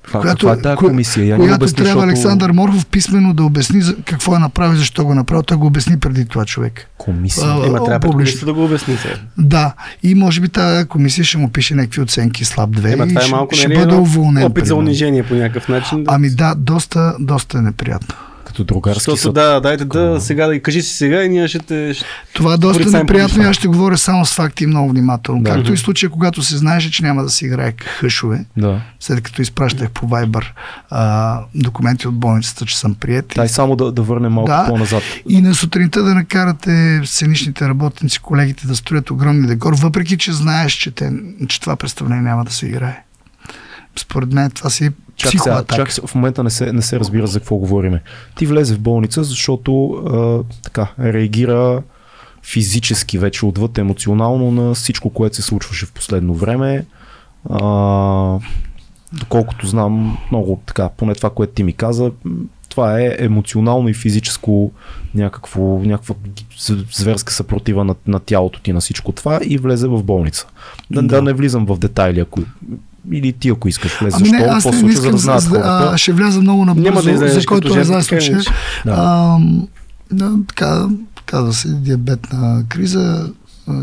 Това, каква е тази ко- комисия? Я която обясни, трябва защото- Александър Морхов писменно да обясни за какво е направил и защо го е направил. Той го обясни преди това човек. Комисия. А, Ема, трябва публично. комисията да го обясни сега. Да, и може би тази комисия ще му пише някакви оценки слаб 2 Ема, и това е ще, малко ще нали, бъде уволнен. опит за примерно. унижение по някакъв начин. Да. Ами да, доста, доста е неприятно. Като другарски Защото съд. да, дайте да, сега да и кажи си сега и ние ще те... ще- Това е доста неприятно аз ще говоря само с факти и много внимателно. Да. Както и в случая, когато се знаеше, че няма да се играе хъшове, Да. след като изпращах по Viber а, документи от болницата, че съм прият. Дай само да, да върнем малко Да. по-назад. И на сутринта да накарате сценичните работници, колегите да строят огромни декор, въпреки че знаеш, че, те, че това представление няма да се играе. Според мен това си Чак сега, чак в момента не се, не се разбира за какво говориме. Ти влезе в болница, защото а, така, реагира физически вече отвъд емоционално на всичко, което се случваше в последно време. А, доколкото знам, много така, поне това, което ти ми каза, това е емоционално и физическо някакво, някаква зверска съпротива на, на тялото ти на всичко това и влезе в болница. Да. Да. да не влизам в детайли, ако или ти, ако искаш влезе. Ами не, Защо? аз не, се не за искам, да знаят за, а, хората? ще вляза много набързо, Няма да излезеш за който не знае така случая. Да. А, да, така, казва се диабетна криза,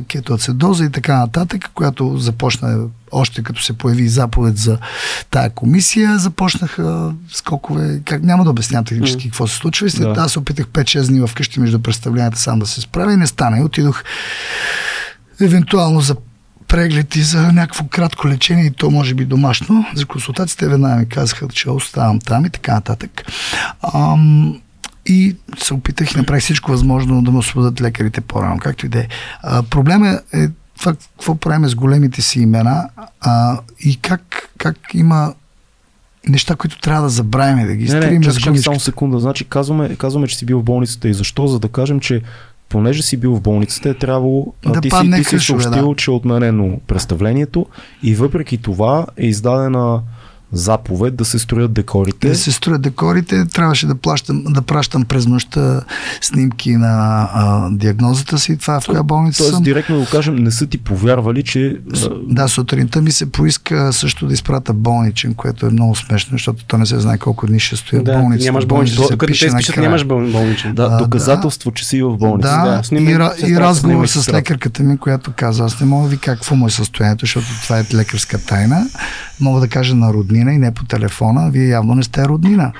кетоацидоза и така нататък, която започна още като се появи заповед за тая комисия, започнаха скокове, как няма да обяснявам технически какво се случва. И след Да. аз се опитах 5-6 дни вкъщи между представленията сам да се справя и не стана. И отидох евентуално за преглед и за някакво кратко лечение и то може би домашно. За консултациите веднага ми казаха, че оставам там и така нататък. Ам, и се опитах и направих всичко възможно да му освободят лекарите по-рано, както и да е. Проблема е това, какво правим с големите си имена а, и как, как има неща, които трябва да забравим да ги Не, изтрием не, с чакай, чакай само секунда. Значи казваме, казваме, че си бил в болницата и защо? За да кажем, че понеже си бил в болницата, е трябвало. Да ти, си, падне ти си съобщил, да. че е отменено представлението и въпреки това е издадена заповед да се строят декорите. да се строят декорите, трябваше да, плащам, да пращам през нощта снимки на а, диагнозата си, това в коя болница Тоест, съм. директно да го кажем, не са ти повярвали, че. Да, сутринта ми се поиска също да изпрата болничен, което е много смешно, защото то не се знае колко дни ще стоят Да, болници. нямаш болничен. Докато те спишат, нямаш бол- болничен. Да, А, доказателство, че си в болница. Да, Да, снимай и, и разговор с лекарката ми, която каза, аз не мога да ви какво му е състоянието, защото това е лекарска тайна. Мога да кажа на роднина и не по телефона, вие явно не сте роднина.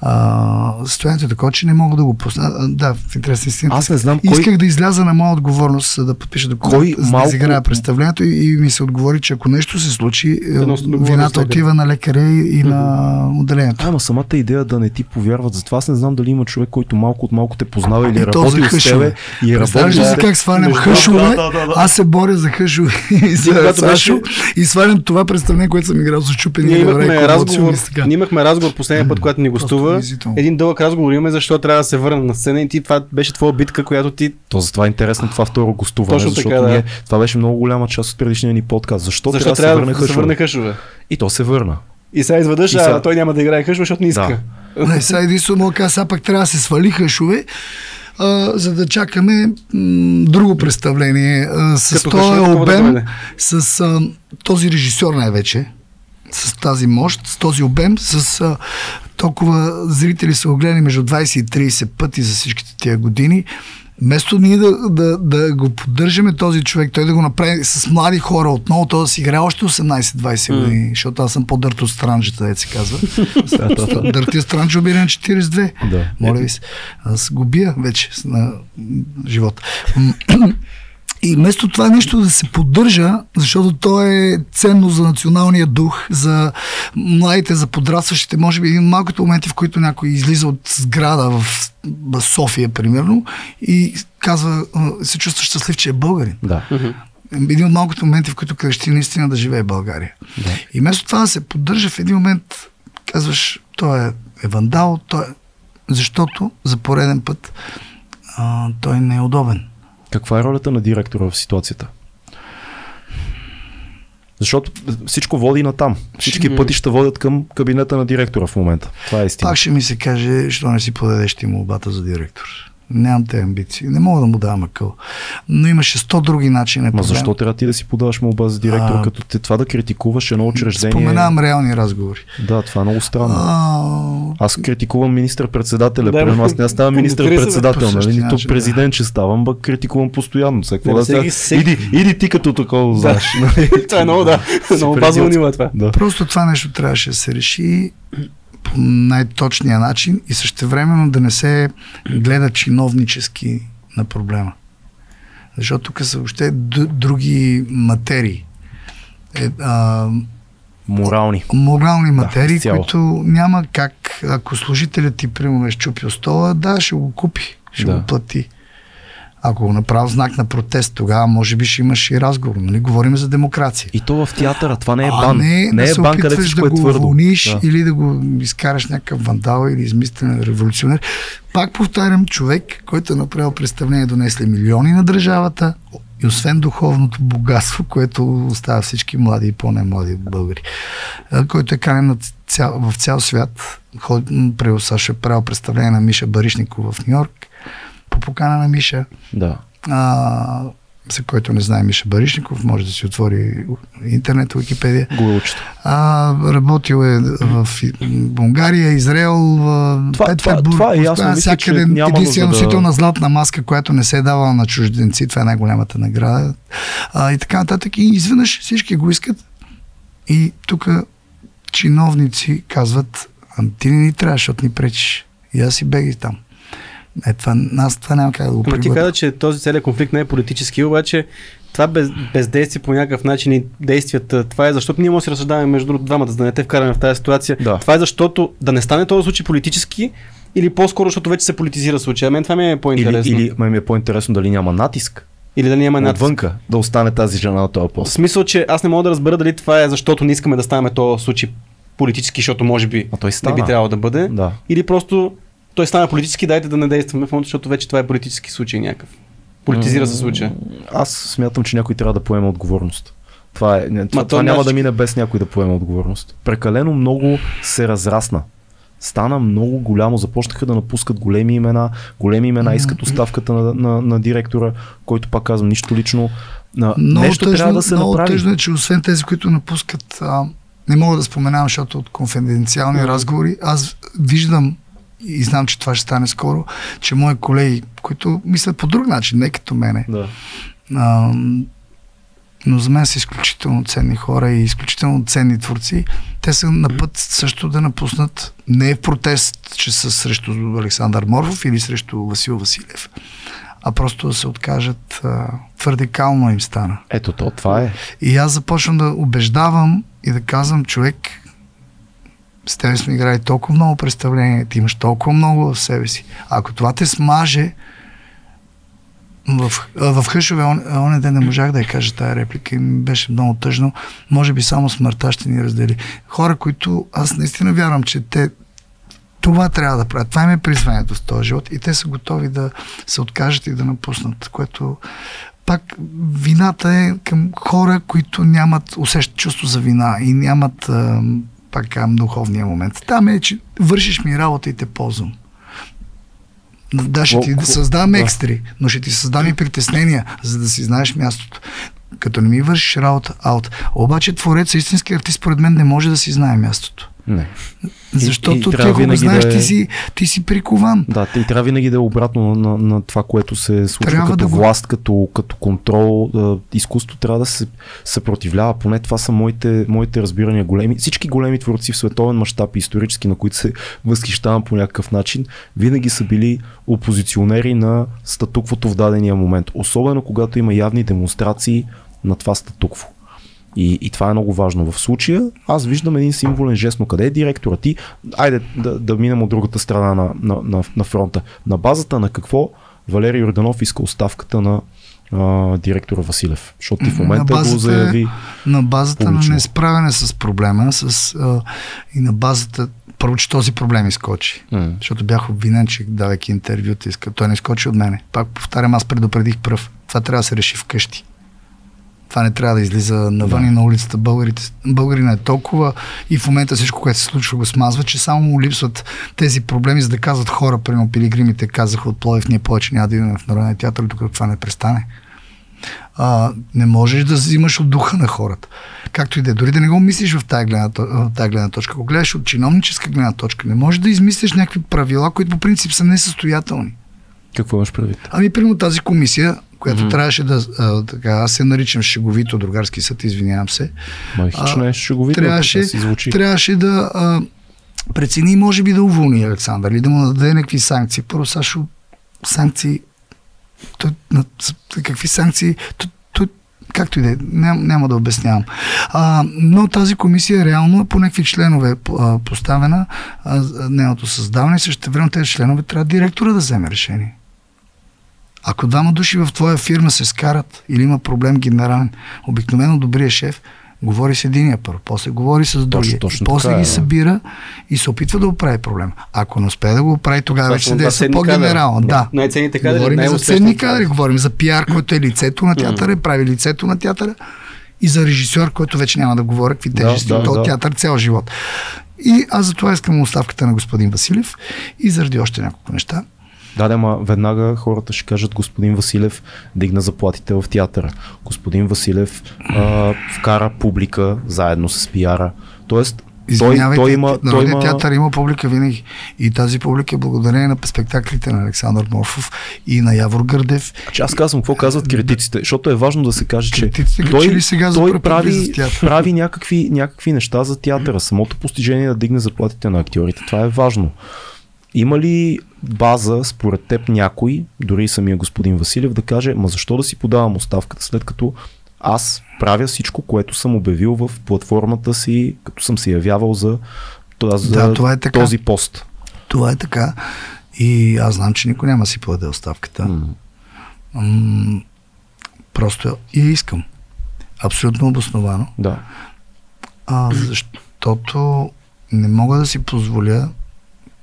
А, състоянието е такова, че не мога да го пусна. А, Да, в интерес на истината. Аз не знам кой- Исках да изляза на моя отговорност, да подпиша документ, Кой за малко- да изиграя представлението и, и ми се отговори, че ако нещо се случи, е, отговорност вината отива на лекаря и, и на отделението. Ама самата идея да не ти повярват, затова аз не знам дали има човек, който малко от малко те познава или И е работил с тебе и е си теб. как свалям хъшове? да, да, да, да. Аз се боря за хъшове и за Сашо и свалям това представление, което съм играл за чупени Ние ребра и ние имахме разговор последния път, когато ни гостува. Унизително. Един дълъг разговор имаме, защо трябва да се върна на сцена и ти това беше твоя битка, която ти То затова е интересно това второ гостуване, Точно защото така, да. ние, това беше много голяма част от предишния ни подкаст. Защо, защо трябва, трябва да се да върне се върне Хъшове? И то се върна. И сега изведнъж, сега- а той няма да играе хъшове, защото не иска. Не, сега единствено мога да кажа, сега пак трябва да се свали хъшове, а, за да чакаме м, друго представление. А, с Като този да обем, с а, този режисьор най-вече, с тази мощ, с този обем, с а, толкова зрители са го гледали между 20 и 30 пъти за всичките тия години. Вместо ние да, да, да го поддържаме този човек, той да го направи с млади хора отново, той да си играе още 18-20 години, защото аз съм по-дърт от странджата, да се казва. Дъртия странчо убира на 42. Да. Моля ви се. Аз го бия вече на живота. И вместо това нещо да се поддържа, защото то е ценно за националния дух, за младите, за подрастващите, може би един от малкото моменти, в които някой излиза от сграда в София, примерно, и казва, се чувства щастлив, че е българин. Да. Един от малкото моменти, в които крещи наистина да живее България. Да. И вместо това да се поддържа в един момент, казваш, той е, е вандал, той е... защото за пореден път а, той не е удобен. Каква е ролята на директора в ситуацията? Защото всичко води на там. Всички пътища водят към кабинета на директора в момента. Това е истина. Пак ще ми се каже, що не си подадеш ти молбата за директор. Нямам те амбиции. Не мога да му давам акъл. Но имаше сто други начини. Ма защо трябва ти да си подаваш молба за директор, А, като те, това да критикуваш едно учреждение? Споменавам реални разговори. Да, това е много странно. А, Аз критикувам министър-председателя. Да, Примерно аз не ставам министър-председател, нали? Нито да. президент ще ставам, бък критикувам постоянно. Не, да всеки- сега? всеки- Иди, иди ти като такова, знаеш. нали? Това е много, да. Много базово ниво е това. Да. Просто това нещо трябваше да се реши по най-точния начин и същевременно да не се гледа чиновнически на проблема. Защото тук са въобще д- други материи. Е, а, Морални. морални материи, изцяло. които няма как, ако служителят ти примерно е щупил стола, да, ще го купи, ще Да. го плати. Ако го направи знак на протест, тогава може би ще имаш и разговор. Нали? Говорим за демокрация. И то в театъра, това не е А бан. не, не да е бан, където да е го твърдо. уволниш Да. или да го изкараш някакъв вандал или измислен революционер. Пак повтарям, човек, който е направил представление, донесли милиони на държавата и освен духовното богатство, което остава всички млади и по-немлади българи, а, който е канен цял, в цял свят. Правил Саша, е правил представление на Миша Баришников в Нью-Йорк по покана на Миша Да. а, за който не знае Миша Баришников, може да си отвори интернет, Википедия. Го учето. А, работил е в Унгария, Израел, Това- Петербург, това- това е ясно. Всякъде единствено да- носител на златна маска, която не се е давала на чужденци. Това е най-голямата награда. А, и така нататък. И изведнъж всички го искат. И тук чиновници казват, «Ам, ти не ни трябва, защото ни пречиш. И аз си беги там. Е, това, аз това няма как да го Ама ти каза, че този целият конфликт не е политически, обаче това без, бездействие по някакъв начин и действията, това е защото ние може да си разсъждаваме между другото двамата, за да не те вкараме в тази ситуация. Да. Това е защото да не стане този случай политически или по-скоро, защото вече се политизира случая. Мен това ми е Или, по-интересно. или ме ми е по-интересно дали няма натиск или да няма над... отвънка да остане тази жена на този В пост. смисъл, че аз не мога да разбера дали това е защото не искаме да ставаме този случай политически, защото може би А той не би трябвало да бъде. Да. Или просто той стана политически, дайте да не действаме в момента, защото вече това е политически случай някакъв. Политизира се случая. Аз смятам, че някой трябва да поеме отговорност. Това, е, не, това, то това няма да мине без някой да поеме отговорност. Прекалено много се разрасна. Стана много голямо. Започнаха да напускат големи имена. Големи имена искат оставката на, на, на директора, който пак казвам нищо лично. На, Много нещо тъжно, трябва да се много направи. тъжно е, че освен тези, които напускат, а, не мога да споменавам, защото от конфиденциални разговори, аз виждам и знам, че това ще стане скоро, че мои колеги, които мислят по друг начин, не като мене, Да. а, но за мен са изключително ценни хора и изключително ценни творци. Те са на път също да напуснат не в протест, че са срещу Александър Морфов или срещу Васил Василев, а просто да се откажат. А, твърде кално им стана. Ето то, това е. И аз започвам да убеждавам и да казвам, човек, с тебе сме играли толкова много представления, ти имаш толкова много в себе си. Ако това те смаже, в, в Хъшове он, ден не можах да я кажа тази реплика и ми беше много тъжно. Може би само смъртта ще ни раздели. Хора, които аз наистина вярвам, че те това трябва да правят. Това им е призванието в този живот и те са готови да се откажат и да напуснат, което пак вината е към хора, които нямат усещат чувство за вина и нямат пак казвам, духовния момент. Там е, че вършиш ми работа и те ползвам. Да, ще ти да създам екстри, но ще ти създам и притеснения, за да си знаеш мястото. Като не ми вършиш работа, аут. Обаче творец, истински артист, според мен не може да си знае мястото. Не. Защото и, и ти го знаеш, да е... ти, си, ти си прикован. Да, и трябва винаги да е обратно на, на, на това, което се случва трябва като да власт, го... като, като контрол. Да, изкуство трябва да се съпротивлява. Поне това са моите, моите разбирания големи. Всички големи творци в световен мащаб и исторически, на които се възхищавам по някакъв начин, винаги са били опозиционери на статуквото в дадения момент. Особено когато има явни демонстрации на това статукво. И, и това е много важно. В случая аз виждам един символен жест, но къде е директора ти? Айде да, да минем от другата страна на, на, на, на фронта. На базата на какво Валерий Йорданов иска оставката на а, директора Василев? Защото ти в момента базата, го заяви. На базата публично. на несправяне с проблема с, а, и на базата първо, че този проблем изкочи. Mm. Защото бях обвинен, че давайки интервюта, иска. Той не изкочи от мене. Пак повтарям, аз предупредих пръв. Това трябва да се реши вкъщи. Това не трябва да излиза навън да. и на улицата. Българите, българина е толкова и в момента всичко, което се случва, го смазва, че само му липсват тези проблеми, за да казват хора, примерно пилигримите казаха от Плоев, ние повече няма да идваме в Народния театър, докато това не престане. А, не можеш да взимаш от духа на хората. Както и да е. Дори да не го мислиш в тази гледна, в тази гледна точка. Ако гледаш от чиновническа гледна точка, не можеш да измислиш някакви правила, които по принцип са несъстоятелни. Какво имаш предвид? Ами, примерно тази комисия която mm-hmm. трябваше да, а, така, аз се наричам шеговито другарски съд, извинявам се. Ма е шеговито, трябваше, да звучи. Трябваше да а, прецени, може би да уволни Александър или да му даде някакви санкции. Първо, Сашо, санкции, той, на, какви санкции, той, той, както и да е, ням, няма да обяснявам. А, но тази комисия реално по някакви членове а, поставена, а, нейното създаване, също време тези членове трябва директора да вземе решение. Ако двама души в твоя фирма се скарат или има проблем генерален, обикновено добрият шеф говори с единия първо, после говори с другия, точно, точно после така, ги е, събира и се опитва да оправи проблем. Ако не успее да го оправи, тогава вече се действа по-генерално. Да. Най-ценните кадри. Говорим за ценни кадри, говорим за пиар, който е лицето на театъра, прави лицето на театъра и за режисьор, който вече няма да говоря какви тежести да, да, да. театър цял живот. И аз за това искам оставката на господин Василев и заради още няколко неща. Да, да, ма веднага хората ще кажат господин Василев дигна заплатите в театъра. Господин Василев а, вкара публика заедно с пиара. Тоест, той, той има, той има... театър има публика винаги. И тази публика е благодарение на спектаклите на Александър Морфов и на Явор Гърдев. Че аз казвам какво казват критиците, защото е важно да се каже, че той, сега той прави, прави някакви, някакви неща за театъра. Самото постижение да дигне заплатите на актьорите, това е важно. Има ли база, според теб някой, дори и самия господин Василев, да каже, ма защо да си подавам оставката, след като аз правя всичко, което съм обявил в платформата си, като съм се явявал за, за да, това е така. този пост. Това е така. И аз знам, че никой няма да си подаде оставката. Mm. М- просто я искам. Абсолютно обосновано. Да. А, защото не мога да си позволя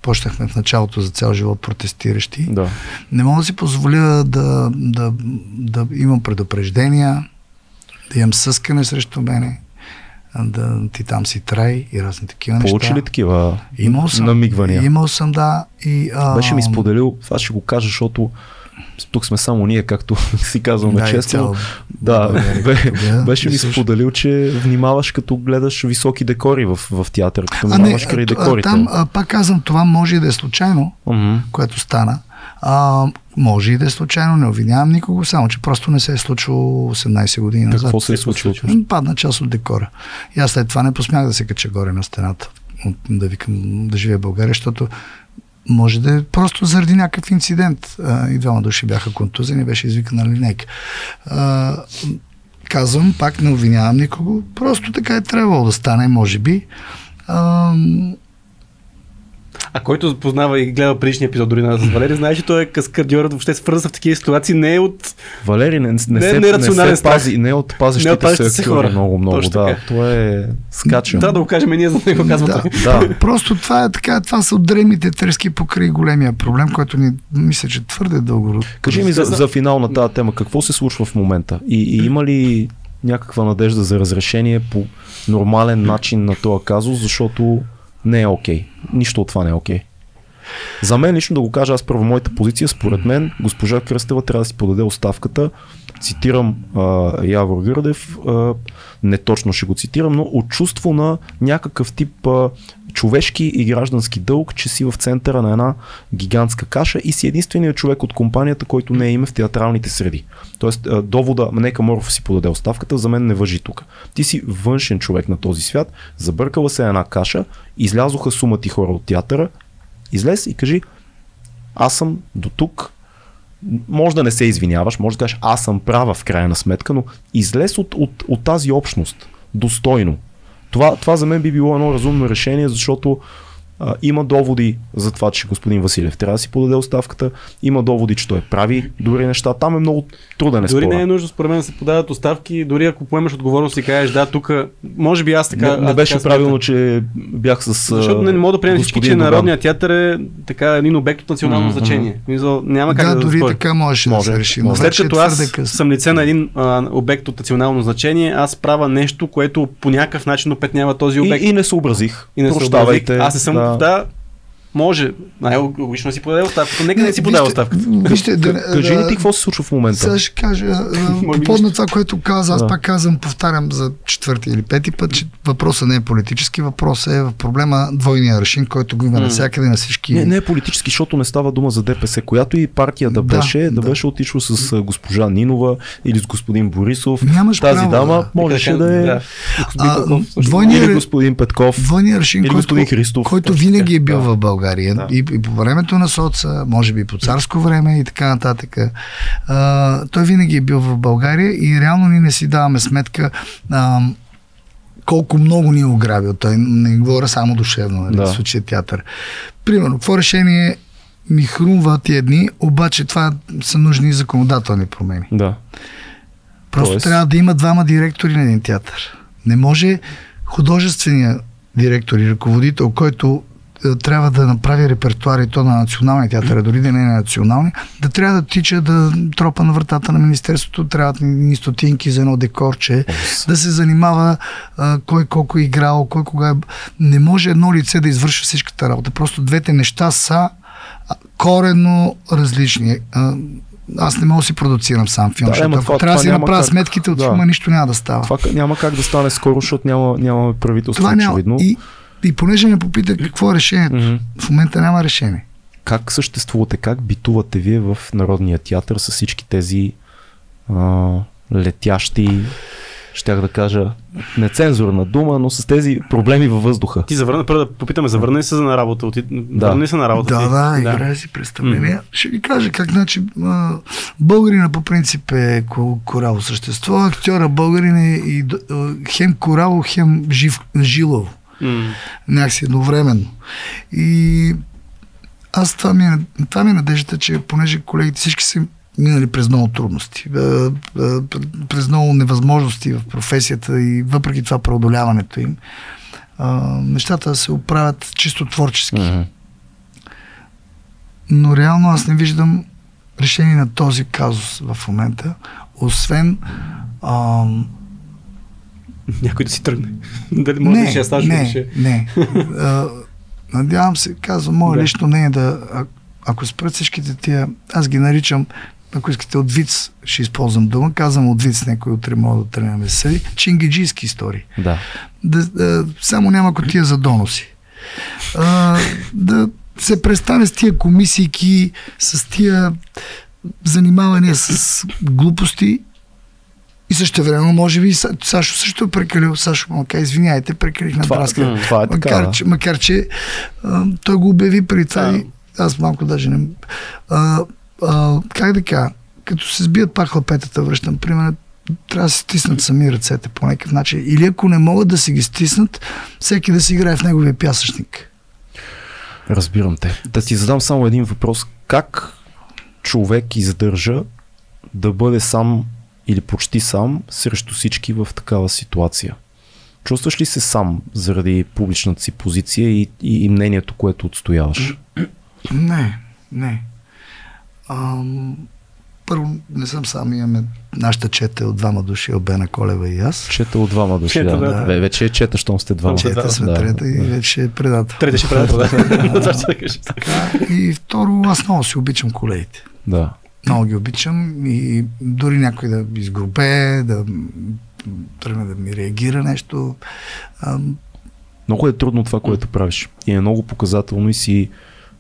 почнахме в началото за цял живот протестиращи. Да. Не мога да си позволя да, да, да имам предупреждения, да имам съскане срещу мене, да ти там си трай и разни такива неща. Получи ли такива имал съм, намигвания? Имал съм, да. И, а... Беше ми споделил, това ще го кажа, защото тук сме само ние, както си казваме да, често. Цял... Да, бе, беше ми споделил, че внимаваш като гледаш високи декори в, в театър, като внимаваш край декорите. Там, а, пак казвам, това може да е случайно, uh-huh. което стана. А, Може и да е случайно, не обвинявам никого, само че просто не се е случило 18 години назад. Какво се е случило? Падна част от декора. И аз след това не посмях да се кача горе на стената, да викам да живея в България, защото може да е просто заради някакъв инцидент. А, и двама души бяха контузени, беше извикана линейка. А, казвам, пак не обвинявам никого, просто така е трябвало да стане, може би. А, А който познава и гледа предишния епизод дори на с Валери, знае, че той е каскадьорът, въобще свързан в такива ситуации, не е от... Валери не, не, Не е се, не, нерационален се страх. пази, не е от пазещите, Не от пазещите се се хора. Много, много, Точно да. така. Това е скача. Трябва да го кажем ние, за да го казва Да. да. Просто това е така, това са древните трески покрай големия проблем, който ни мисля, че твърде дълго. Кажи ми за, за финал на тази тема, какво се случва в момента? И, и има ли някаква надежда за разрешение по нормален начин на този казус, защото не е окей. Нищо от това не е окей. За мен лично да го кажа, аз първо моята позиция, според мен, госпожа Кръстева трябва да си подаде оставката. Цитирам а, Явор Гърдев, а, не точно ще го цитирам, но от чувство на някакъв тип а, човешки и граждански дълг, че си в центъра на една гигантска каша и си единственият човек от компанията, който не е име в театралните среди. Тоест, довода, нека Моров си подаде оставката, за мен не въжи тук. Ти си външен човек на този свят, забъркала се една каша, излязоха сума ти хора от театъра, излез и кажи, аз съм до тук, може да не се извиняваш, може да кажеш, аз съм права в крайна сметка, но излез от, от, от тази общност достойно. Това, това за мен би било едно разумно решение, защото а, има доводи за това, че господин Василев трябва да си подаде оставката, има доводи, че той прави добри неща. Там е много труден е Дори спора. не е нужно според мен да се подават оставки, дори ако поемаш отговорност и кажеш, да, тук, може би аз така. не, не беше така правилно, че бях с. Защото не, не мога да приемем всички, че. Народният театър е така един обект от национално Мгм, значение. Мисъл, няма как Да, да, дори споря. така можеше Може, да се реши. може. След е като аз късно. съм лице на един а, обект от национално значение, аз правя нещо, което по някакъв начин опетнява този обект. И, и не съобразих. И не се Прощавайте. Аз не съм. Да. да може. Най-логично да си подаде оставката. Нека не си подаде оставката. Вижте, да, Кажи ни да- ти какво се случва в момента. Сега ще кажа, по на това, което каза, аз Да. пак казвам, повтарям за четвърти или пети път, че въпросът не е политически, въпросът е в проблема двойния аршин, който го има навсякъде на всички. Не, не е политически, защото не става дума за ДПС. Която и партия да Да, беше, да, да. беше отишла с госпожа Нинова или с господин Борисов. Нямаш Тази право, дама да. можеше да е. А, Петков двойния- Или господин Петков. Двойния аршин, Или който, господин Христов. който винаги е бил Да. в България Да. и, и по времето на соца, може би по царско време и така нататък. А, той винаги е бил в България и реално ние не си даваме сметка а, колко много ни е ограбил. Той не говоря само душевно, нали, Да. в случая театър. Примерно, какво решение ми хрумва тия дни, обаче това са нужни законодателни промени. Да. Просто Тоест? трябва да има двама директори на един театър. Не може художествения директор и ръководител, който трябва да направи репертуар и то на националния театър, а дори да не е на национални, да трябва да тича да тропа на вратата на Министерството, трябва да ни стотинки за едно декорче, да се занимава а, кой колко е играл, кой кога е... Не може едно лице да извършва всичката работа. Просто двете неща са коренно различни. Аз не мога да си продуцирам сам филм, Да, защото ако трябва да си направя как. сметките от Да. филма, нищо няма да става. Това няма как да стане скоро, защото няма, нямаме правителство, Това няма. очевидно. И, и понеже ме попита какво е решението, Мгм. в момента няма решение. Как съществувате, как битувате вие в Народния театър с всички тези а, летящи, щях да кажа, нецензурна дума, но с тези проблеми във въздуха? Ти завърна, първо да попитаме, завърна ли се на работа? Оти... Да. Върна ли се на работа? Да, ти? да, играе си представление. Ще ви кажа как, значи, а, българина по принцип е ко- кораво същество, актьора българин е и, а, хем кораво, хем жив, жилово. М. някакси едновременно. И аз това ми, е, това ми е надеждата, че понеже колегите всички са минали през много трудности, през много невъзможности в професията и въпреки това преодоляването им, нещата се оправят чисто творчески. Мгм. Но реално аз не виждам решение на този казус в момента, освен ам, Някой да си тръгне. Дали може да ще стаж не, ще... не. А, Надявам се, казвам, мое Да. лично не е да, а- ако спрат всичките тия, аз ги наричам, ако искате от виц, ще използвам дума, казвам от виц, някой утре мога да тръгнем да се съди, чингиджийски истории. Да. Да, да, само няма котия за доноси. А, да, се представя с тия комисийки, с тия занимавания с глупости и също време, може би, Сашо също е прекалил. Сашо каза, извиняйте, прекалих на Браска. Това е така, макар, да. че, макар, че а, той го обяви при това Да. и аз малко даже не... А, а, как да кажа, като се сбият пак лапетата, връщам пример, трябва да се стиснат сами ръцете по някакъв начин. Или ако не могат да си ги стиснат, всеки да си играе в неговия пясъчник. Разбирам те. Да ти задам само един въпрос. Как човек издържа да бъде сам или почти сам срещу всички в такава ситуация? Чувстваш ли се сам заради публичната си позиция и, и, и мнението, което отстояваш? Не, не. Ам, първо, не съм сам, имаме нашата чета е от двама души, Албена Колева и аз. Чета от двама души. Чета, да. да. Ве- Вече е чета, щом сте двама. Чета Чета сме да, трета и да. вече е предател. Трети ще да. Това ще да кажеш. И второ, аз много си обичам колегите. Да. Много ги обичам и дори някой да изгрубе, да тръгне да ми реагира нещо. Много е трудно това, което правиш. И е много показателно и си,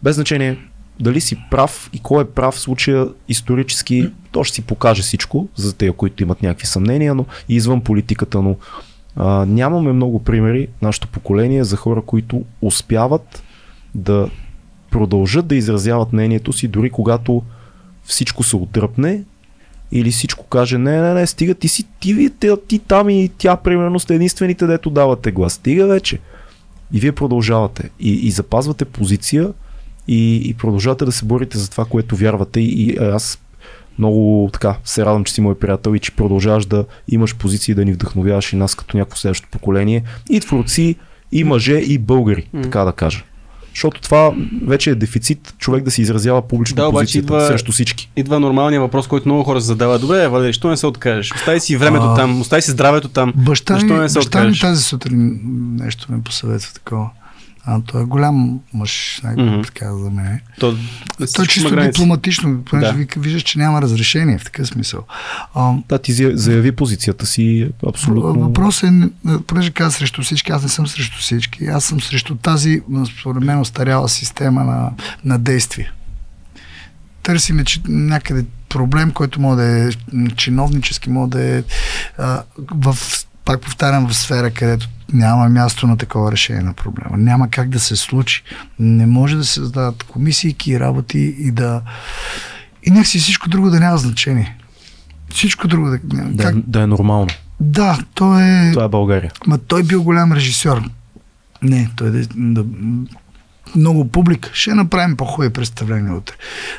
без значение дали си прав и кой е прав в случая исторически, то ще си покаже всичко за тези, които имат някакви съмнения, но и извън политиката, но а, нямаме много примери, нашето поколение, за хора, които успяват да продължат да изразяват мнението си, дори когато всичко се отдръпне или всичко каже, не, не, не, стига, ти си, ти, ви- ти, ти там и тя, примерно, сте единствените, дето давате глас. Стига вече. И вие продължавате. И, и запазвате позиция и, и продължавате да се борите за това, което вярвате. И, и аз много така се радвам, че си мой приятел и че продължаваш да имаш позиции да ни вдъхновяваш и нас като някакво следващо поколение. И творци, и мъже, и българи, така да кажа. Защото това вече е дефицит човек да се изразява публично Да, обаче позицията идва- срещу всички. Идва нормалния въпрос, който много хора задават. Добре, Валери, що не се откажеш? Остави си времето А. там, остави си здравето там. баща ми, не се баща ми тази сутрин нещо ме посъветва такова. А, той е голям мъж, така за мен. То, Той чисто дипломатично, понеже Да. да. виждаш, че няма разрешение в такъв смисъл. А, Да, ти зая- заяви позицията си абсолютно. Въпросът е, понеже каза срещу всички, аз не съм срещу всички. Аз съм срещу тази, според мен, остаряла система на, на действие. Търсиме че, някъде проблем, който може да е чиновнически, може да е а, в, пак повтарям, в сфера, където няма място на такова решение на проблема. Няма как да се случи. Не може да се създадат комисии и работи и да... И някакси всичко друго да няма значение. Всичко друго да... Да, как, е- да е нормално. да, то е... Това е България. Ма той бил голям режисьор. Не, той да, да много публика. Ще направим по-хубави представления утре.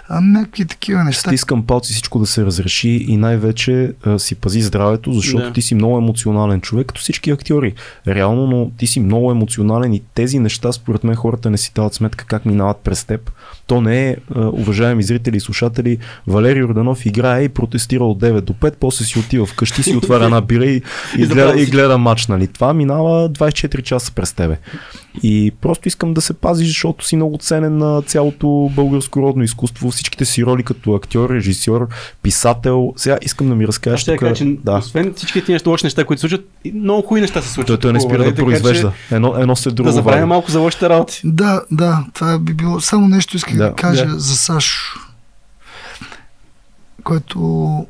А някакви такива неща. Стискам палци всичко да се разреши и най-вече а, си пази здравето, защото Да. ти си много емоционален човек, като всички актьори. Реално, но ти си много емоционален и тези неща, според мен, хората не си дават сметка как минават през теб. То не е, а, уважаеми зрители и слушатели, Валерий Орданов играе и протестира от 9 до 5, после си отива вкъщи, си отваря една бира и, и, И гледа, и гледа матч. Нали? Това минава 24 часа през тебе. И просто искам да се пазиш, защото си много ценен на цялото българско родно изкуство, всичките си роли като актьор, режисьор, писател. Сега искам да ми Аз разкажеш ще тук. кажа, че Да. освен всички тези неща, лоши неща, които и много хубави неща се случват. Той, той не спира да нали? Така че произвежда. Едно, едно след друго. Да забравим малко за лошите работи. Да, да, това би било. Само нещо исках да, Да, да кажа да. за Сашо, който,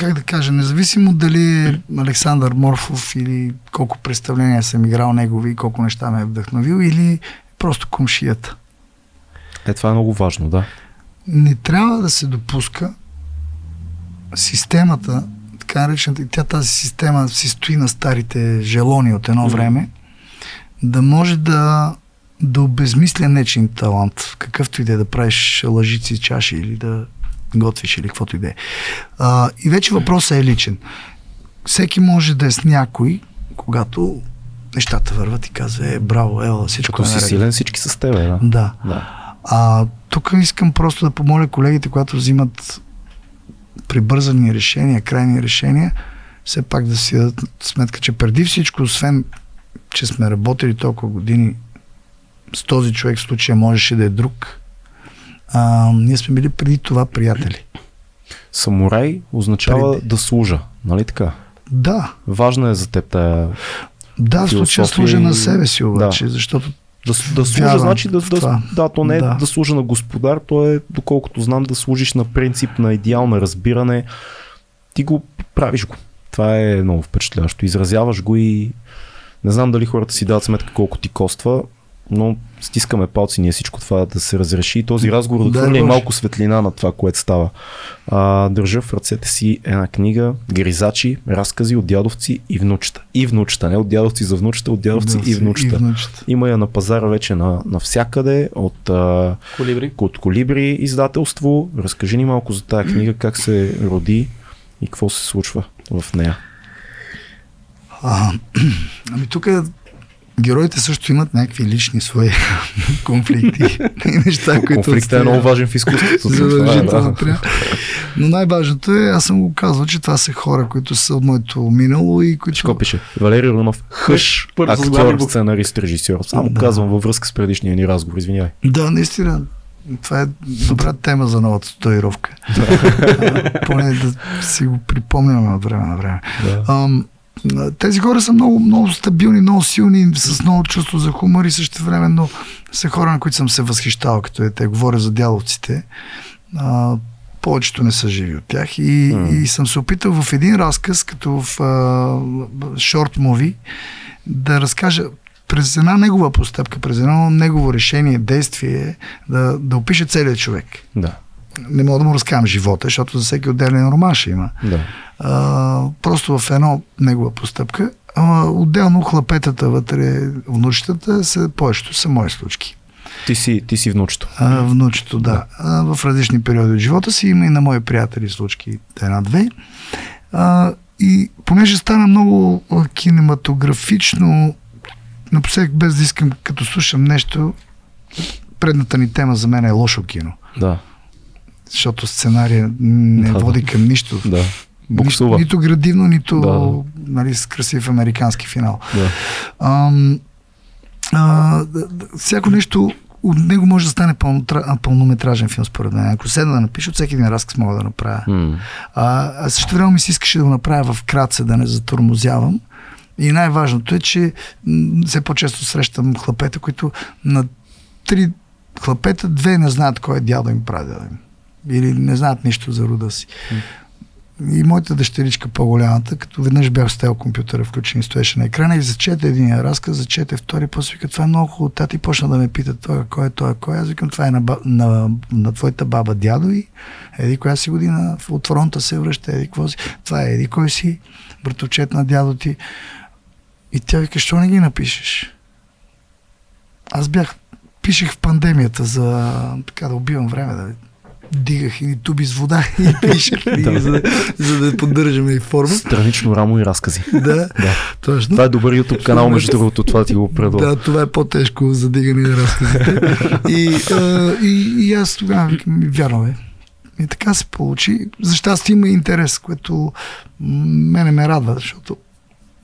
как да кажа, независимо дали е Александър Морфов или колко представления съм играл негови и колко неща ме е вдъхновил, или просто комшията. Е, това е много важно, да. не трябва да се допуска системата, така наречената, и тя тази система си стои на старите желони от едно време, да може да, да обезмисля нечин талант, какъвто и да е да правиш лъжици, чаши или да готвиш или каквото и да е. И вече въпросът е личен. Всеки може да е с някой, когато нещата върват и казва, е, браво, ела, всичко Като е си наред. силен, всички са с тебе, да. Да. да. А тук искам просто да помоля колегите, когато взимат прибързани решения, крайни решения, все пак да си дадат сметка, че преди всичко, освен, че сме работили толкова години с този човек, в случая можеше да е друг, а, ние сме били преди това приятели. Самурай означава Преди. да служа, нали така? Да, Важна е за теб тая... да, в случая служа на себе си обаче, да. защото Да, да служа, Вярвам значи да, да, да, то не е да. Да. да служа на господар, то е, доколкото знам, да служиш на принцип на идеал, на разбиране. Ти го правиш го. Това е много впечатляващо. Изразяваш го и не знам дали хората си дават сметка колко ти коства, но стискаме палци ние всичко това да се разреши и този разговор да Дай хвърля и Боже. малко светлина на това, което става. А, държа в ръцете си една книга, Гризачи, разкази от дядовци и внучета. И внучета, не от дядовци за внучета, от дядовци и внучета. И внучета. Има я на пазара вече на, навсякъде от, а, Колибри. от Колибри издателство. Разкажи ни малко за тази книга, как се роди и какво се случва в нея. А, ами тук героите също имат някакви лични свои конфликти и неща, които Конфликтът е много важен в изкуството. Е, Задължително да. трябва. Но най-важното е, аз съм го казвал, че това са хора, които са от моето минало и които... Какво пише? Валерий Рунов, хъш, актьор, сценарист, режисьор. Само Да. казвам във връзка с предишния ни разговор, извинявай. Да, наистина. Това е добра тема за новата татуировка. Поне да си го припомняме от време на време. Да. Ам, тези хора са много, много стабилни, много силни, с много чувство за хумор и също времено са хора, на които съм се възхищавал, като е те говоря за дяловците. А, повечето не са живи от тях и, М. и съм се опитал в един разказ, като в шорт муви, да разкажа през една негова постъпка, през едно негово решение, действие, да, да опише целият човек. Да. Не мога да му разкажам живота, защото за всеки отделен роман ще има да. а, просто в едно негова постъпка. А, отделно хлапетата вътре, внучетата, са, повечето са мои случки. Ти си, ти си внучето. А, внучето, да. А, в различни периоди от живота си има и на мои приятели случки една-две. А, и понеже стана много кинематографично, напоследък без да искам, като слушам нещо, предната ни тема за мен е лошо кино. Да. Защото сценария не Да. води към нищо. Да. Буксува. нито градивно, нито Да. нали, с красив американски финал. Да. Ам, а, всяко нещо от него може да стане пълнотра- пълнометражен филм, според мен. Ако седна да напиша, от всеки един разказ мога да направя. М. А, а също време ми се искаше да го направя в кратце, да не затормозявам. И най-важното е, че все по-често срещам хлапета, които на три хлапета, две не знаят кой е дядо им прадядо им. Или не знаят нищо за рода си. И моята дъщеричка по-голямата, като веднъж бях с тел компютъра включен и стоеше на екрана и зачете един разказ, зачете втори, после вика, това е много хубаво. Тати почна да ме пита, той кой е, той е кой. е. Аз викам, това е на, на, на твоята баба дядо и еди коя си година от фронта се връща, еди какво си. Това е еди кой си, братовчет на дядо ти. И тя вика, що не ги напишеш? Аз бях, пишех в пандемията за така да убивам време, да дигах и туби с вода и пишех, и Да. за, за да поддържаме и форма. Странично рамо и разкази. Да, Да. точно. Това е добър YouTube канал, между другото, това ти го предлагам. Да, това е по-тежко за дигане на разказите. и, а, и, и аз тогава вярно е. И така се получи. За щастие има интерес, което мене ме радва, защото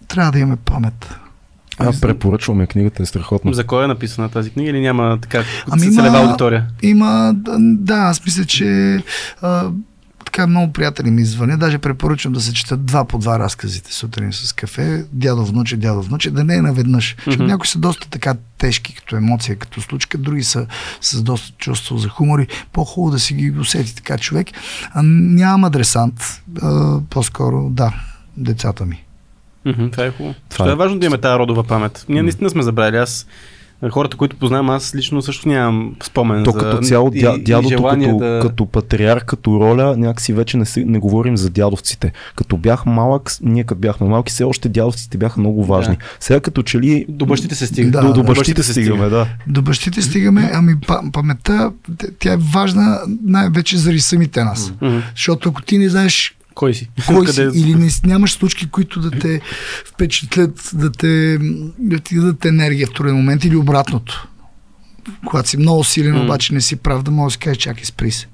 трябва да имаме памет. Аз препоръчвам я, книгата е страхотна. За кой е написана тази книга или няма така Ами целева аудитория? Има, да, аз мисля, че а, така много приятели ми звънят. Даже препоръчвам да се четат два по два разказите сутрин с кафе. Дядо внуче, дядо внуче, да не е наведнъж. Защото Мгм. някои са доста така тежки като емоция, като случка, други са с доста чувство за хумор и по-хубаво да си ги усети така човек. А, нямам адресант, а, по-скоро да, децата ми. Мгм, Това е хубаво. Това Това е- е важно да имаме тази родова памет. Ние наистина сме забравили. Аз хората, които познавам, аз лично също нямам спомен То за... като цяло дя, и дядото като, да... като патриарх, като роля, някакси вече не, се, не говорим за дядовците. Като бях малък, ние като бяхме малки, все още дядовците бяха много важни. Да. Сега като че ли До бащите се стига. Да, до, до бащите стигаме, да. До бащите стигаме, ами па- паметта, тя е важна най-вече заради самите нас. Мгм. Защото ако ти не знаеш Кой си? кой си или не, нямаш случки, които да те впечатлят, да, те, да ти дадат енергия в труден момент или обратното. Когато си много силен, М. обаче не си прав, да можеш да си кажеш, чакай, спри се.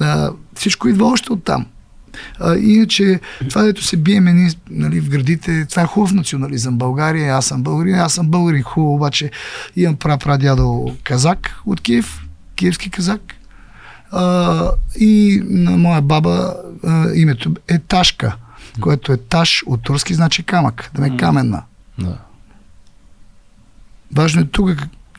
А, всичко идва още от там. А, иначе, това, дето се биеме нали, в градите, това е хубав национализъм. България, аз съм българин, аз съм българин, хубаво, обаче имам пра-прадядо казак от Киев, киевски казак. А, и на моя баба а, името е Ташка, което е Таш от турски значи камък, да ме е каменна. да. Важно е тук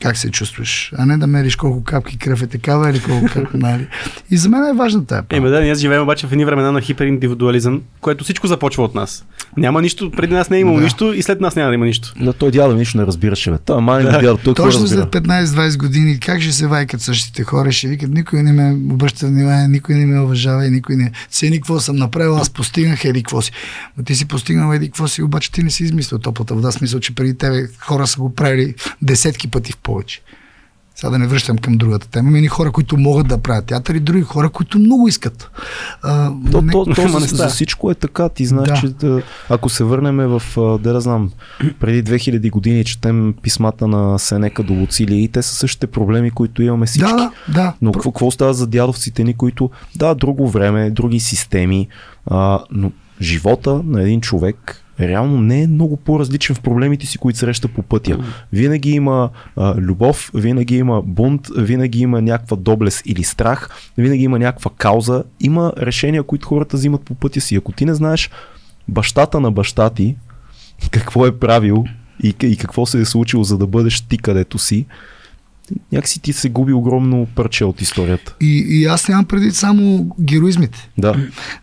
как- се чувстваш, а не да мериш колко капки кръв е такава или колко капки, нали. И за мен е важна тая Еми да, ние живеем обаче в едни времена на хипериндивидуализъм, което всичко започва от нас. Няма нищо, преди нас не е имало Да. нищо и след нас няма да има нищо. Да, той дядо нищо не разбираше, бе. Той май не дядо, той Точно след 15-20 години, как ще се вайкат същите хора, ще викат, никой не ме обръща внимание, никой не ме уважава и никой не цени какво съм направил, аз постигнах еди какво си. Но ти си постигнал еди какво си, обаче ти не си измислил топлата вода, смисъл, че преди тебе хора са го правили десетки пъти в повече. Сега да не връщам към другата тема. Има хора, които могат да правят театър и други хора, които много искат. А, То, не- то, то не за, всичко е така. Ти знаеш, Да. че да, ако се върнем в, да, да знам, преди 2000 години четем писмата на Сенека до Луцилия и те са същите проблеми, които имаме всички. Да, да, да. Но какво, какво става за дядовците ни, които, да, друго време, други системи, а, но живота на един човек реално не е много по-различен в проблемите си, които среща по пътя. Винаги има а, любов, винаги има бунт, винаги има някаква доблест или страх, винаги има някаква кауза, има решения, които хората взимат по пътя си. Ако ти не знаеш бащата на баща ти, какво е правил и, и какво се е случило, за да бъдеш ти където си, някакси ти се губи огромно парче от историята. И, и аз нямам преди само героизмите. Да.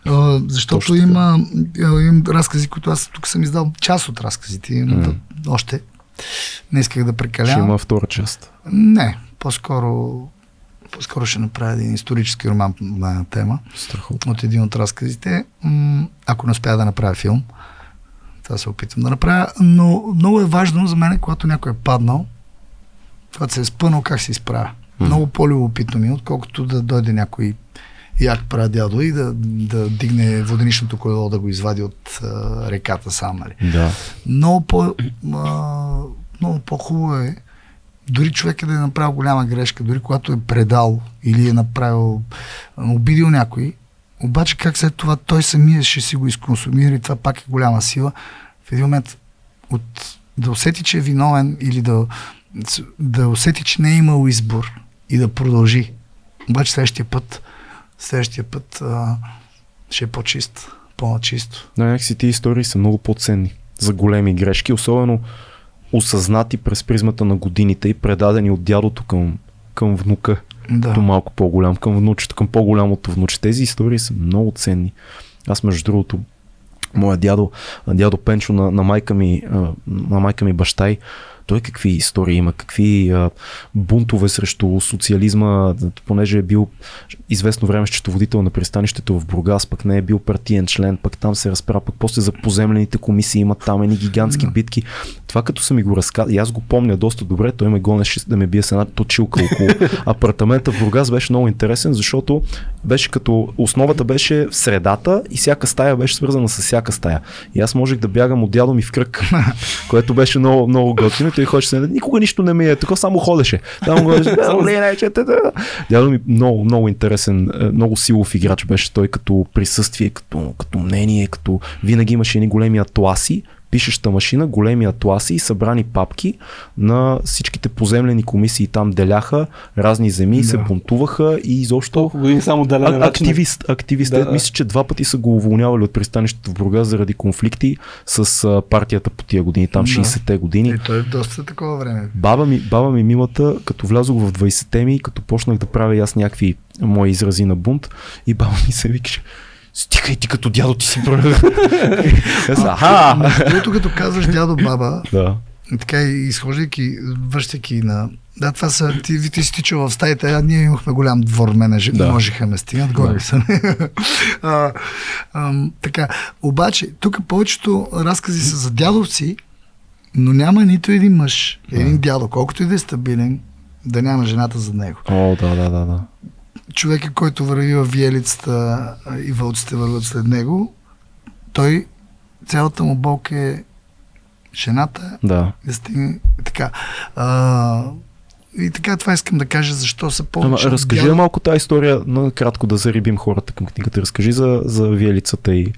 А, защото Точно има, имам разкази, които аз тук съм издал част от разказите. Имам да, още. Не исках да Ще прекалявам. има втора част. Не, по-скоро, по-скоро ще направя един исторически роман на тема Страхотно. от един от разказите. Ако не успя да направя филм, това се опитвам да направя, но много е важно за мен, когато някой е паднал, когато се е спънал, как се изправя. М. Много по-любопитно ми, е, отколкото да дойде някой як прадядо и да, да дигне воденичното колело, да го извади от а, реката сам. Нали. Да. Много, по, а, много по-хубаво е дори човек е да е направил голяма грешка, дори когато е предал или е направил, обидил някой, обаче как след това той самия ще си го изконсумира и това пак е голяма сила. В един момент от, да усети, че е виновен или да, да усети, че не е имал избор и да продължи. Обаче следващия път, следващия път а, ще е по-чист, по-чисто. Но някакси тези истории са много по-ценни за големи грешки, особено осъзнати през призмата на годините и предадени от дядото към, към внука, Да. като малко по-голям, към внучето, към по-голямото внуче. Тези истории са много ценни. Аз между другото, моя дядо, дядо Пенчо на, на, майка ми, на майка ми баща й, той какви истории има, какви а, бунтове срещу социализма, понеже е бил известно време счетоводител на пристанището в Бургас, пък не е бил партиен член, пък там се разправя, пък после за поземлените комисии има там едни гигантски Да. битки. Това като са ми го разказали, аз го помня доста добре, той ме гонеше да ме бие с една точилка около апартамента в Бургас, беше много интересен, защото беше като основата беше в средата и всяка стая беше свързана с всяка стая. И аз можех да бягам от дядо ми в кръг, което беше много, много готино. И ходеше никога нищо не ми е, така само ходеше. Там го беше, дядо ми много, много интересен, е, много силов играч беше той като присъствие, като, като мнение, като винаги имаше едни големи атласи, пишеща машина, големи атласи и събрани папки на всичките поземлени комисии там деляха разни земи, Да. се бунтуваха и изобщо само а, активист, активист. Да, Да. Мисля, че два пъти са го уволнявали от пристанището в Бургас заради конфликти с а, партията по тия години, там Да. 60-те години. И той е доста такова време. Баба ми, баба ми милата, като влязох в 20-те ми, като почнах да правя аз някакви мои изрази на бунт, и баба ми се викаше, стигай ти като дядо ти си. Аз, Аха! Другото, като казваш дядо баба, Да. така и изхождайки, връщайки на... Да, това са... Ти, ти си тичал в стаята, а ние имахме голям двор, мене да. Да. можеха ме стигнат, горе Да. са. а, ам, така, обаче, тук повечето разкази са за дядовци, но няма нито един мъж, един дядо, колкото и да е стабилен, да няма жената за него. О, да, да, да, да. Човека, който върви в виелицата и вълците върват след него, той, цялата му болка е жената Да. да стигне така. А, и така това искам да кажа, защо са Ама, повече. разкажи дядо- малко тази история, на кратко да зарибим хората към книгата. Разкажи за, за виелицата и,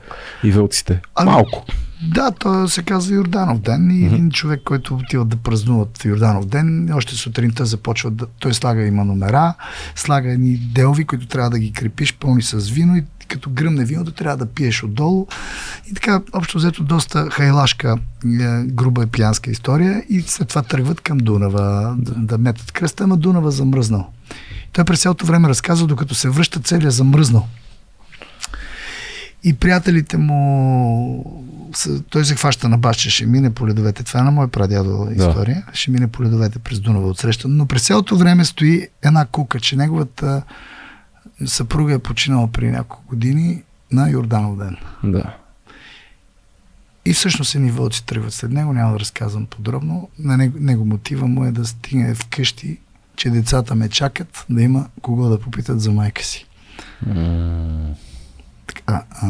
и вълците. Ами, Малко. Да, то се казва Йорданов ден и един човек, който отива да празнуват Йорданов ден, още сутринта започва да... Той слага има номера, слага едни делви, които трябва да ги крепиш, пълни с вино и като гръмне виното, трябва да пиеш отдолу. И така, общо взето, доста хайлашка, е, груба и пиянска история. И след това тръгват към Дунава да, да метат кръста, ама Дунава замръзнал. Той през цялото време разказва, докато се връща целият замръзнал. И приятелите му, той се хваща на баща, ще мине по ледовете. Това е на мой прадядо история. Да. Ще мине по ледовете през Дунава отсреща. Но през цялото време стои една кука, че неговата съпруга е починала при няколко години на Йорданов ден. Да. И всъщност едни вълци тръгват след него, няма да разказвам подробно. На него, него мотива му е да стигне вкъщи, че децата ме чакат, да има кого да попитат за майка си. Mm. Така, а,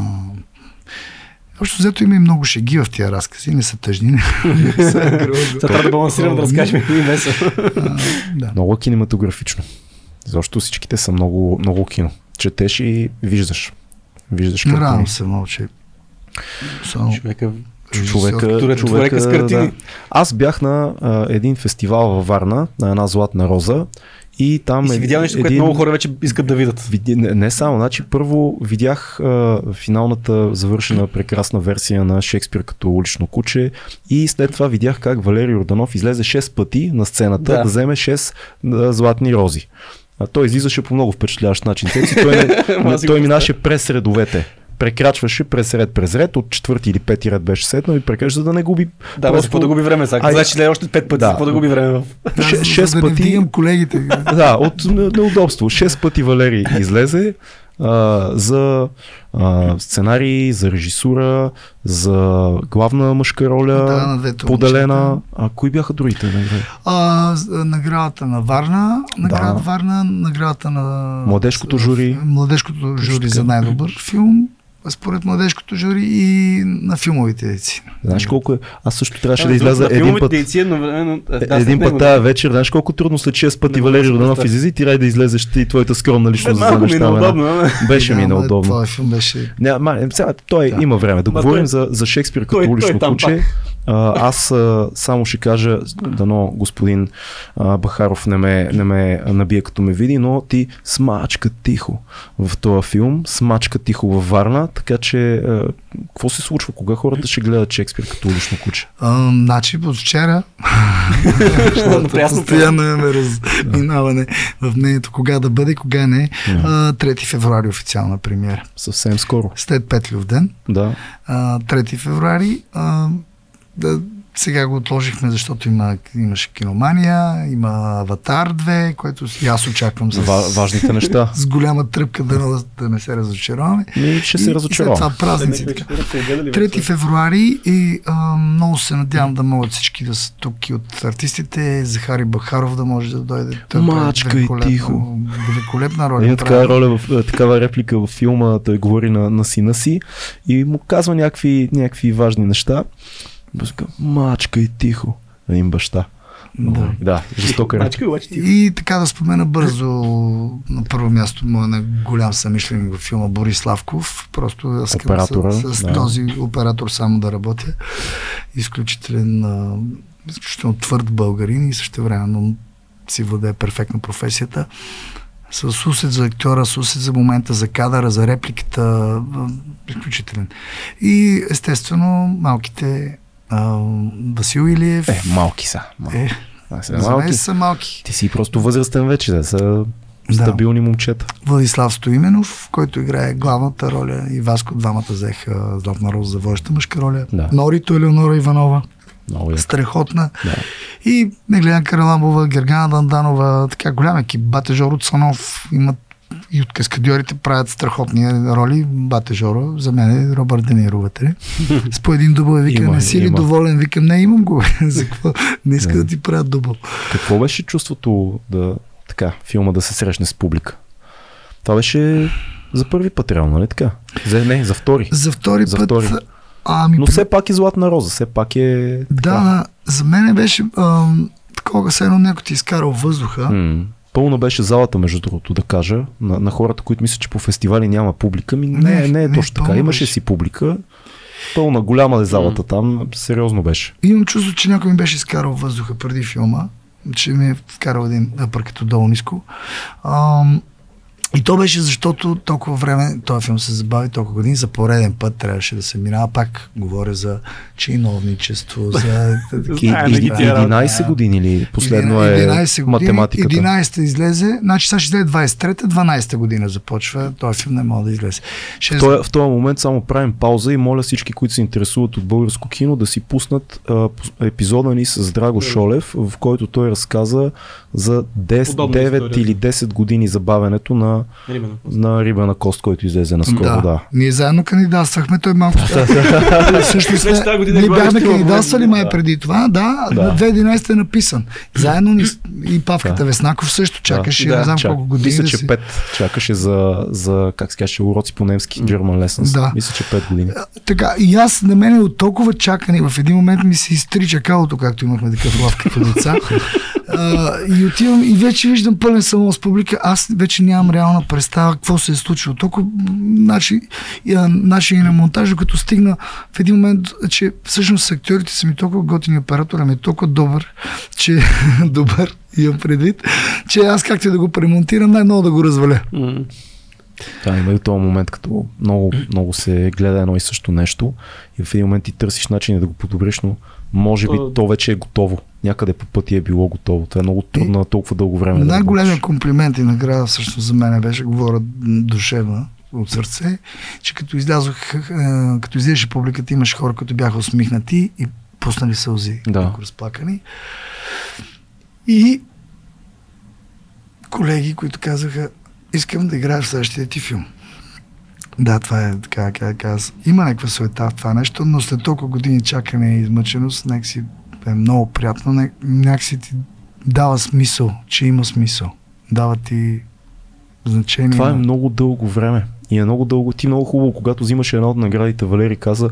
Общо взето има и много шеги в тия разкази, не са тъжни. Сега трябва да балансирам да разкажем и весело. Да. Много кинематографично. Защото всичките са много, много кино. Четеш и виждаш. Виждаш. Рано се мълчи. Само... Човека човека, човека, човека с картини. Да. Аз бях на а, един фестивал във Варна, на една златна роза и там. И си видял нещо, един... което много хора вече искат да видят. Види... Не, не само. Значи, първо видях а, финалната завършена прекрасна версия на Шекспир като улично куче и след това видях как Валерий Орданов излезе 6 пъти на сцената да, да вземе 6 а, златни рози. А той излизаше по много впечатляващ начин. Цеци, той, не, той минаше през редовете прекрачваше през ред през ред, от четвърти или пети ред беше седнал и прекрачва, за да не губи. Да, просто... да губи време. Сега. Значи да е още пет пъти, да. да губи време. Да, шест за, пъти. Да колегите. Да, от неудобство. Шест пъти Валери излезе а, за а, сценарий, за режисура, за главна мъжка роля, да, на двете поделена. А кои бяха другите награди? А, наградата на Варна, наградата да. Варна, наградата на Младежкото жури. Младежкото жури за най-добър филм според младежкото жури и на филмовите дейци. Знаеш колко е? Аз също трябваше да изляза един път. Дейци, едновременно, да, един път тази вечер, знаеш колко трудно след 6 пъти Валерий Роданов излезе и ти рай да излезеш ти твоята скромна личност за да неудобно, Беше ми неудобно. Това филм беше. Не, сега, той да. има време. Да говорим за, за Шекспир като улично куче. А, аз а, само ще кажа, дано господин а, Бахаров не ме, не ме набие като ме види, но ти смачка тихо в този филм, смачка тихо във Варна, така че а, какво се случва? Кога хората ще гледат Шекспир като улично куче? А, значи от вчера постоянно имаме разминаване в мнението кога да бъде, кога не. А, 3 февруари официална премиера. Съвсем скоро. След Петлюв ден. Да. А, 3 февруари. А, да, сега го отложихме, защото има, имаше киномания, има Аватар 2, което и аз очаквам с, важните неща. с голяма тръпка да, да не се разочароваме. Ми, ще се разочароваме. това празници. 3 февруари и а, много се надявам да могат всички да са тук и от артистите. Захари Бахаров да може да дойде. Той Мачка и тихо. Великолепна роля. Има такава роля, в, такава реплика в филма, той говори на, на сина си и му казва някакви, някакви важни неща. Бързка, мачка и тихо. Един баща. Да, да жестока Мачка, И така да спомена бързо на първо място моя на голям съмишленик в филма Борис Славков. Просто да Оператора, с, с да. този оператор само да работя. Изключителен, изключително твърд българин и също време си владее перфектно професията с усет за актьора, с усет за момента, за кадъра, за репликата, изключителен. И естествено малките а, Васил Илиев. Е, малки са. Малки. Е, а, са, за малки. са малки. Ти си просто възрастен вече, да са стабилни да. момчета. Владислав Стоименов, който играе главната роля и Васко двамата взеха Златна роза за водеща мъжка роля. Да. Норито Елеонора Иванова. Много Страхотна. Да. И Меглена Караламбова, Гергана Данданова, така голям екип. Батежор от Санов имат и от каскадьорите правят страхотни роли. Бате Жоро, за мен е Робърт Дениро вътре. С по един дубъл вика, не си ли доволен? Викам, не, имам го. за какво? Не иска да ти правят дубъл. Какво беше чувството да, така, филма да се срещне с публика? Това беше за първи път, реално, нали така? За, не, за втори. За втори за път. Втори. Ами, Но все пак е Златна роза, все пак е... Така. Да, за мен беше ам, такова, се едно някой ти е изкарал въздуха. Mm. Пълна беше залата, между другото, да кажа, на, на хората, които мислят, че по фестивали няма публика. Ми, не, не, не е не, точно така. Имаше си публика. Пълна, голяма е залата mm. там. Сериозно беше. Имам чувство, че някой ми беше изкарал въздуха преди филма, че ми е вкарал един пър като долу ниско. Ам, И то беше защото толкова време, този филм се забави толкова години, за пореден път трябваше да се минава. Пак говоря за чиновничество, за... И, 11 години ли? Последно е 11 години, математиката. 11 излезе, значи сега ще излезе 23-та, 12-та година започва. Този филм не може да излезе. В този, в този момент само правим пауза и моля всички, които се интересуват от българско кино, да си пуснат а, епизода ни с Драго Шолев, в който той разказа за 10, 9 или 10 години забавянето на, рибена на рибена кост, който излезе на скоро. Да. да. Ние заедно кандидатствахме, той малко. Също сме, ние бяхме кандидатствали май преди това, да, да. на 2011 е написан. Заедно ни, и Павката да. Веснаков също чакаше, да. не знам Чак, колко години. Мисля, че 5 чакаше за, за как се каже, уроци по немски, German Lessons. Да. Мисля, че 5 години. Така, и аз на мен от толкова чакане, в един момент ми се изтрича калото, както имахме такъв лав като деца. И отивам и вече виждам пълен салон с публика. Аз вече нямам реална представа какво се е случило. Толкова наши, наши на монтажа, като стигна в един момент, че всъщност актьорите са ми толкова готини, оператора ми е толкова добър, че добър имам предвид, че аз както и да го премонтирам, най-много да го разваля. Mm. Да, има и този момент, като много, много се гледа едно и също нещо и в един момент ти търсиш начин да го подобриш, но може би то вече е готово. Някъде по пъти е било готово. Това е много трудно на толкова дълго време. Най-големият да комплимент и награда всъщност за мен беше, говоря душевна, от сърце, че като излязох, като излезеше публиката, имаше хора, които бяха усмихнати и пуснали сълзи, да. разплакани. И колеги, които казаха, искам да играя в следващия ти филм. Да, това е така, как каза. Има някаква суета в това нещо, но след толкова години чакане и измъченост, някакси е много приятно, някакси ти дава смисъл, че има смисъл. Дава ти значение. Това е много дълго време. И е много дълго. Ти много хубаво, когато взимаш една от наградите, Валери каза,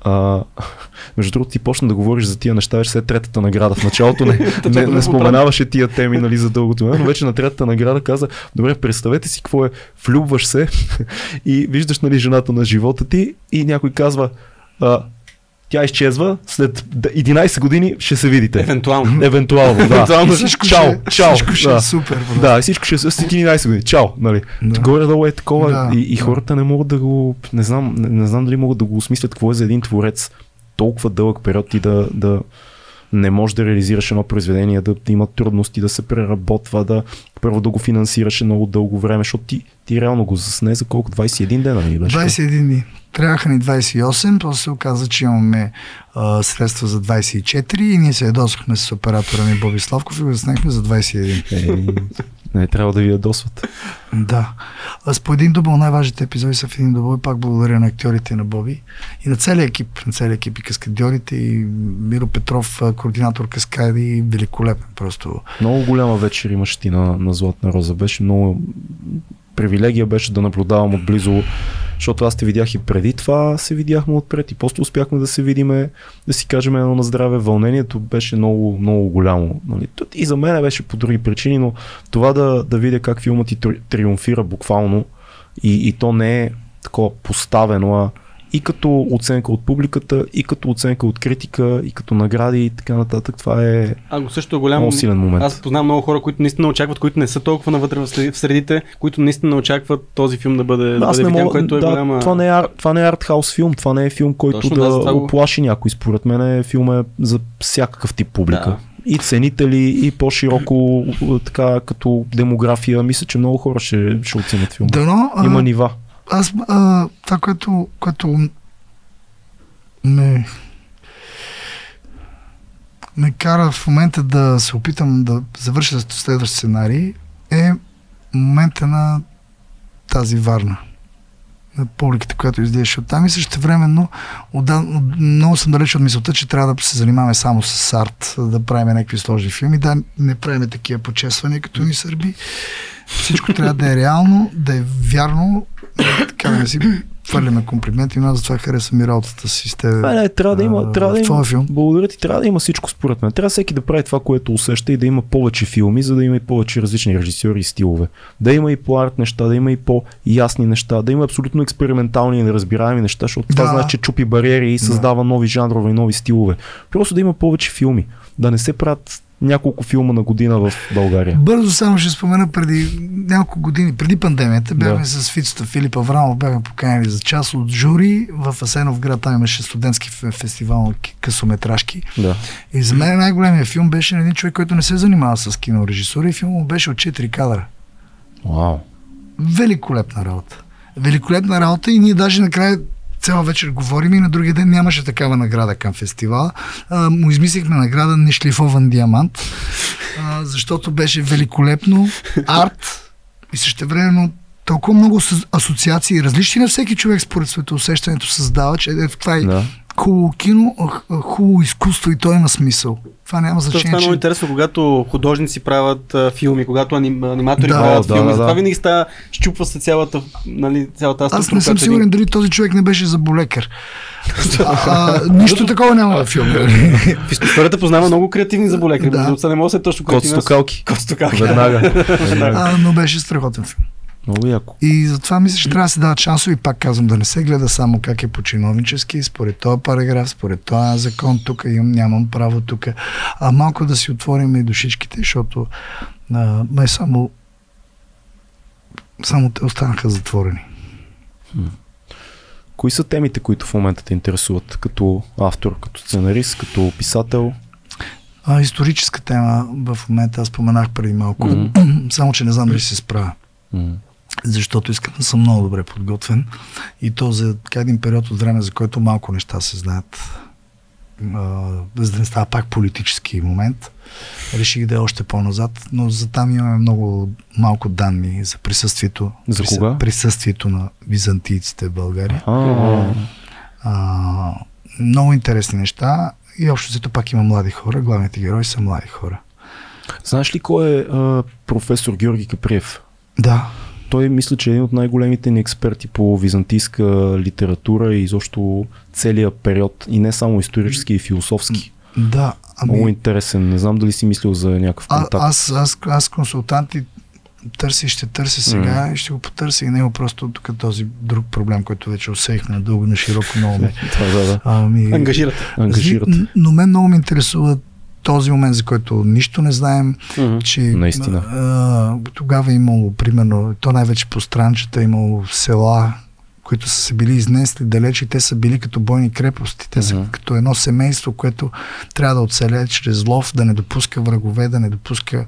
а, между другото, ти почна да говориш за тия неща, вече след третата награда. В началото не, не, не споменаваше тия теми нали, за дългото време, но вече на третата награда каза, добре, представете си какво е, влюбваш се и виждаш нали, жената на живота ти и някой казва, а, тя изчезва, след 11 години ще се видите. Евентуално. Евентуално, да. Евентуално всичко чао, ще, чао. Всичко ще да. е супер. Бро. Да, всичко ще е след 11 години. Чао, нали. Да. Горе-долу е такова да, и, и да. хората не могат да го, не знам, не, не знам дали могат да го осмислят какво е за един творец толкова дълъг период и да, да, не можеш да реализираш едно произведение, да, да има трудности да се преработва, да първо да го финансираш много дълго време, защото ти, ти реално го засне за колко? 21 дена ли беше? 21 дни. Трябваха ни 28, после се оказа, че имаме а, средства за 24 и ние се ядосахме с оператора ми Боби Славков и го заснехме за 21. Е, не трябва да ви ядосват. Да. Аз по един дубъл най-важните епизоди са в един дубъл и пак благодаря на актьорите на Боби и на целия екип, на целия екип и каскадьорите и Миро Петров, координатор каскади, великолепен просто. Много голяма вечер имаш ти на, на Златна Роза. Беше много привилегия беше да наблюдавам отблизо, защото аз те видях и преди това се видяхме отпред и просто успяхме да се видиме, да си кажем едно на здраве. Вълнението беше много, много голямо. Нали? И за мен беше по други причини, но това да, да видя как филмът ти триумфира буквално и, и то не е такова поставено, а и като оценка от публиката, и като оценка от критика, и като награди и така нататък. Това е а, също е голям, много силен момент. Аз познавам много хора, които наистина очакват, които не са толкова навътре в средите, които наистина очакват този филм да бъде, да бъде видян, което е да, голяма... Това не е, това не е артхаус филм, това не е филм, който Точно, да, да оплаши някой. Според мен е филм е за всякакъв тип публика. Да и ценители, и по-широко така като демография. Мисля, че много хора ще, ще оценят филма. Дано, Има а, нива аз а, това, което, което ме, ме кара в момента да се опитам да завърша следващ сценарий е момента на тази Варна на публиката, която излизаше от там и също времено много съм далеч от мисълта, че трябва да се занимаваме само с арт, да правим някакви сложни филми, да не правим такива почесвания като ни сърби. Всичко трябва да е реално, да е вярно, така да си хвърляме комплименти, но аз затова харесвам и работата си с теб. Не, не, трябва да има, трябва да има, филм. благодаря ти, трябва да има всичко според мен. Трябва всеки да прави това, което усеща и да има повече филми, за да има и повече различни режисьори и стилове. Да има и по-арт неща, да има и по-ясни неща, да има абсолютно експериментални и неразбираеми неща, защото да. това значи, че чупи бариери и създава да. нови жанрове и нови стилове. Просто да има повече филми. Да не се правят няколко филма на година в България. Бързо само ще спомена преди няколко години, преди пандемията, бяхме Да. с Фицата Филип Аврамов, бяхме поканени за част от жури в Асенов град, там имаше студентски фе- фестивал на ки- късометражки. Да. И за мен най-големия филм беше на един човек, който не се занимава с кинорежисура и филмът беше от 4 кадра. Вау. Великолепна работа. Великолепна работа и ние даже накрая цяла вечер говорим и на другия ден нямаше такава награда към фестивала. А, му измислихме награда Нешлифован диамант, а, защото беше великолепно, арт и същевременно толкова много асоциации, различни на всеки човек според светоусещането създава, че е, това е Да. Хубаво кино, хубаво изкуство и то има смисъл. Това няма Защото това значение, е много че... интересно, когато художници правят а, филми, когато аним, аниматори Да, правят да, филми. да, Затова да. винаги става, щупва се цялата, нали, цялата Аз структура, не съм сигурен един- дали този човек не беше заболекар. А, а, нищо такова няма във филма. В историята познава много креативни заболекари. Да. Да. Не мога да се точно Кот креативен. стокалки. Кот стокалки. Веднага. Но беше страхотен филм. Много яко. И затова мисля, че трябва да се дават шансове и пак казвам да не се гледа само как е по чиновнически, според този параграф, според този закон, тук имам, нямам право тук. А малко да си отворим и душичките, защото а, май само само те останаха затворени. Кои са темите, които в момента те интересуват като автор, като сценарист, като писател? А, историческа тема в момента аз споменах преди малко, Мгм. само че не знам дали се справя. М. защото искам да съм много добре подготвен и то за така един период от време, за който малко неща се знаят, а, за да не става пак политически момент. Реших да е още по-назад, но за там имаме много малко данни за присъствието, За присъ- кога? присъствието на византийците в България. А, А, много интересни неща и общо взето пак има млади хора, главните герои са млади хора. знаеш ли кой е а, професор Георги Каприев? Да, Той мисля, че е един от най-големите ни експерти по византийска литература и изобщо целият период, и не само исторически, и философски. да. Много Ами, интересен. Не знам дали си мислил за някакъв А, контакт. аз, аз, аз консултант и търся и ще търся сега и ще го потърся и него просто тук този друг проблем, който вече усеихме на дълго, на широко, много ме. Да, да, да. Ами, Ангажират. Ангажират. Н- Но мен много ме интересува този момент, за който нищо не знаем, Мгм. че Наистина. А, тогава е имало, примерно, то най-вече по странчета е имало села, които са се били изнесли далеч и те са били като бойни крепости. Те са Мгм. като едно семейство, което трябва да оцелее чрез лов, да не допуска врагове, да не допуска...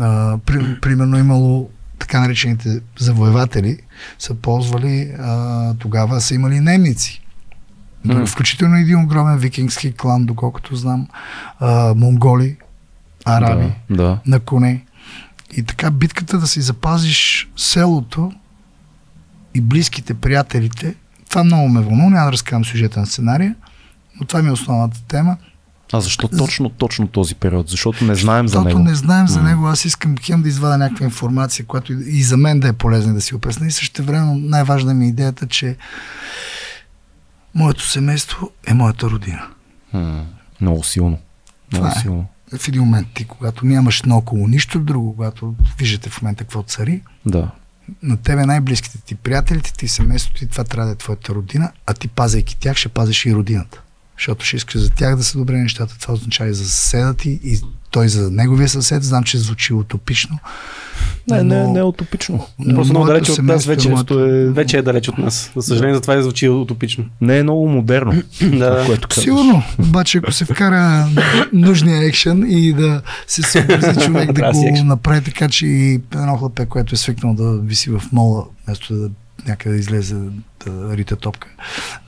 А, при, примерно имало така наречените завоеватели са ползвали, а, тогава са имали немници. Мгм. Включително един огромен викингски клан, доколкото знам, а, монголи, араби Да, да. на коне. И така битката да си запазиш селото и близките, приятелите, това много ме вълнува, няма да разказвам сюжета на сценария, но това ми е основната тема. А защо точно, точно този период? Защото не знаем за Защото него. не знаем за него, аз искам хем да извада някаква информация, която и- за мен да е полезна да си опресна. И също време най-важна ми е идеята, че моето семейство е моята родина. М, Много силно. Много Това е. силно. В един момент ти, когато нямаш наоколо нищо друго, когато виждате в момента какво цари, Да. на тебе най-близките ти, приятелите ти, семейството ти, това трябва да е твоята родина, а ти пазейки тях, ще пазиш и родината. Защото ще искаш за тях да са добре нещата. Това означава и за съседа ти, и той за неговия съсед. Знам, че звучи утопично. Не, не, но- не е утопично. но Просто много моето далече от нас вече. е Просто е... Вече е далеч от нас. За съжаление, затова е звучи утопично. Не е много модерно. Да. което казваш. Сигурно, обаче ако се вкара нужния екшен и да се съобрази човек да го направи така, че и едно хлапе, което е свикнал да виси в мола, вместо да някъде да излезе да рита топка.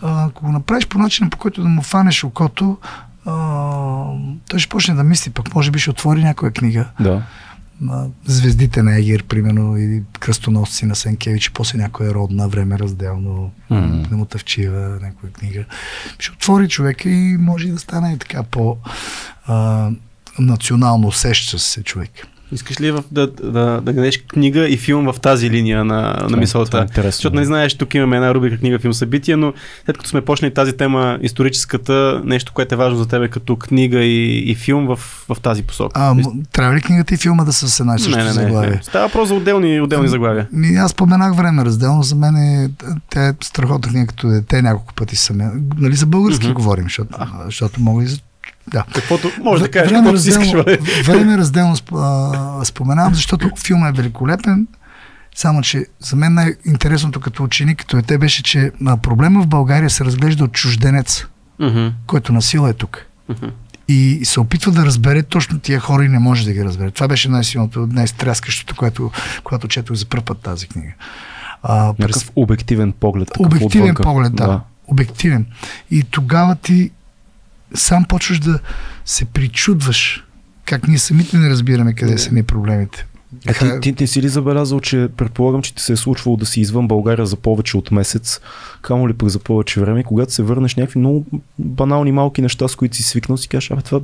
А, ако го направиш по начина, по който да му фанеш окото, а, той ще почне да мисли, пък може би ще отвори някоя книга. Да. Звездите на Егер, примерно, или кръстоносци на Сенкевич, и после някоя родна време разделно, mm-hmm. на Мутавчиева, някоя книга. Ще отвори човека и може и да стане така по а, национално усеща се човек. Искаш ли в, да, да, да дадеш книга и филм в тази линия на, на Това е мисълта? интересно. Защото не знаеш, тук имаме една рубрика книга, филм, събития, но след като сме почнали тази тема, историческата, нещо, което е важно за тебе като книга и, и филм в, в тази посока. А, трябва ли книгата и филма да са с една и също не, не, не, заглавие? не. Става въпрос за отделни, отделни заглавия. Ми, аз споменах време разделно, за мен е, тя е страхотна книга като дете, няколко пъти съм. Нали за български Мгм. говорим, защото, защото мога и за Да. Каквото може да кажеш, време, си искаш. разделно, бе. време разделно сп- а, споменавам, защото филмът е великолепен. Само, че за мен най-интересното като ученик, като е те беше, че а, проблема в България се разглежда от чужденец, Мгм, който насила е тук. мгм. И се опитва да разбере точно тия хора и не може да ги разбере. Това беше най-силното, най-стряскащото, което, когато четох за първ път тази книга. А, Някакъв обективен поглед. Обективен отвънка. поглед, да. да. Обективен. И тогава ти сам почваш да се причудваш как ние самите не разбираме къде са ни проблемите. А ти, ти, ти си ли забелязал, че предполагам, че ти се е случвало да си извън България за повече от месец, камо ли пък за повече време, когато се върнеш някакви много банални малки неща, с които си свикнал, си кажеш, абе това,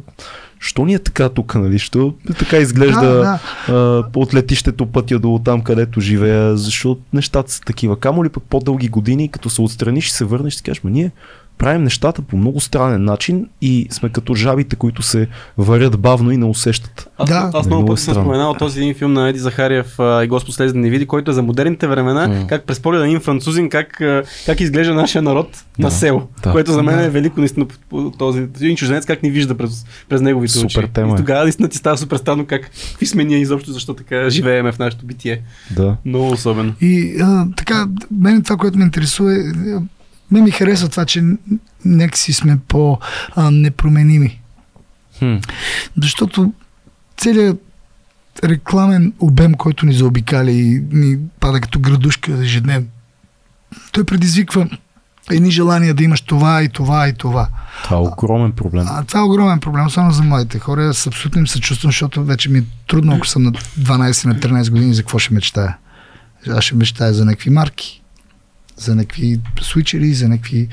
що ни е така тук, нали? Що така изглежда Да, да. а, от летището пътя до там, където живея, защо нещата са такива. Камо ли пък по-дълги години, като се отстраниш и се върнеш, си кажеш, ма ние правим нещата по много странен начин и сме като жабите, които се варят бавно и не усещат. Аз, Да. аз Много много е пъти съм споменал този един филм на Еди Захариев и Господ слезе да не види, който е за модерните времена, М. как през погледа на един французин, как, как изглежда нашия народ на Да. село. Да. Което за мен Да. е велико наистина този един чужденец как ни вижда през, през неговите Супер очи. тема е. И тогава наистина ти става супер странно как какви сме ние изобщо, защо така живееме в нашето битие. Да. Много особено. И а, така, мен това, което ме интересува е, мен ми харесва това, че някакси сме по-непроменими. Хм. Защото целият рекламен обем, който ни заобикаля и ни пада като градушка ежедневно, той предизвиква едни желания да имаш това и това и това. Това е огромен проблем. А това е огромен проблем, само за младите хора. Аз абсолютно им съчувствам, защото вече ми е трудно, ако съм на 12 на 13 години, за какво ще мечтая. Аз ще мечтая за някакви марки, за някакви свичери, за някакви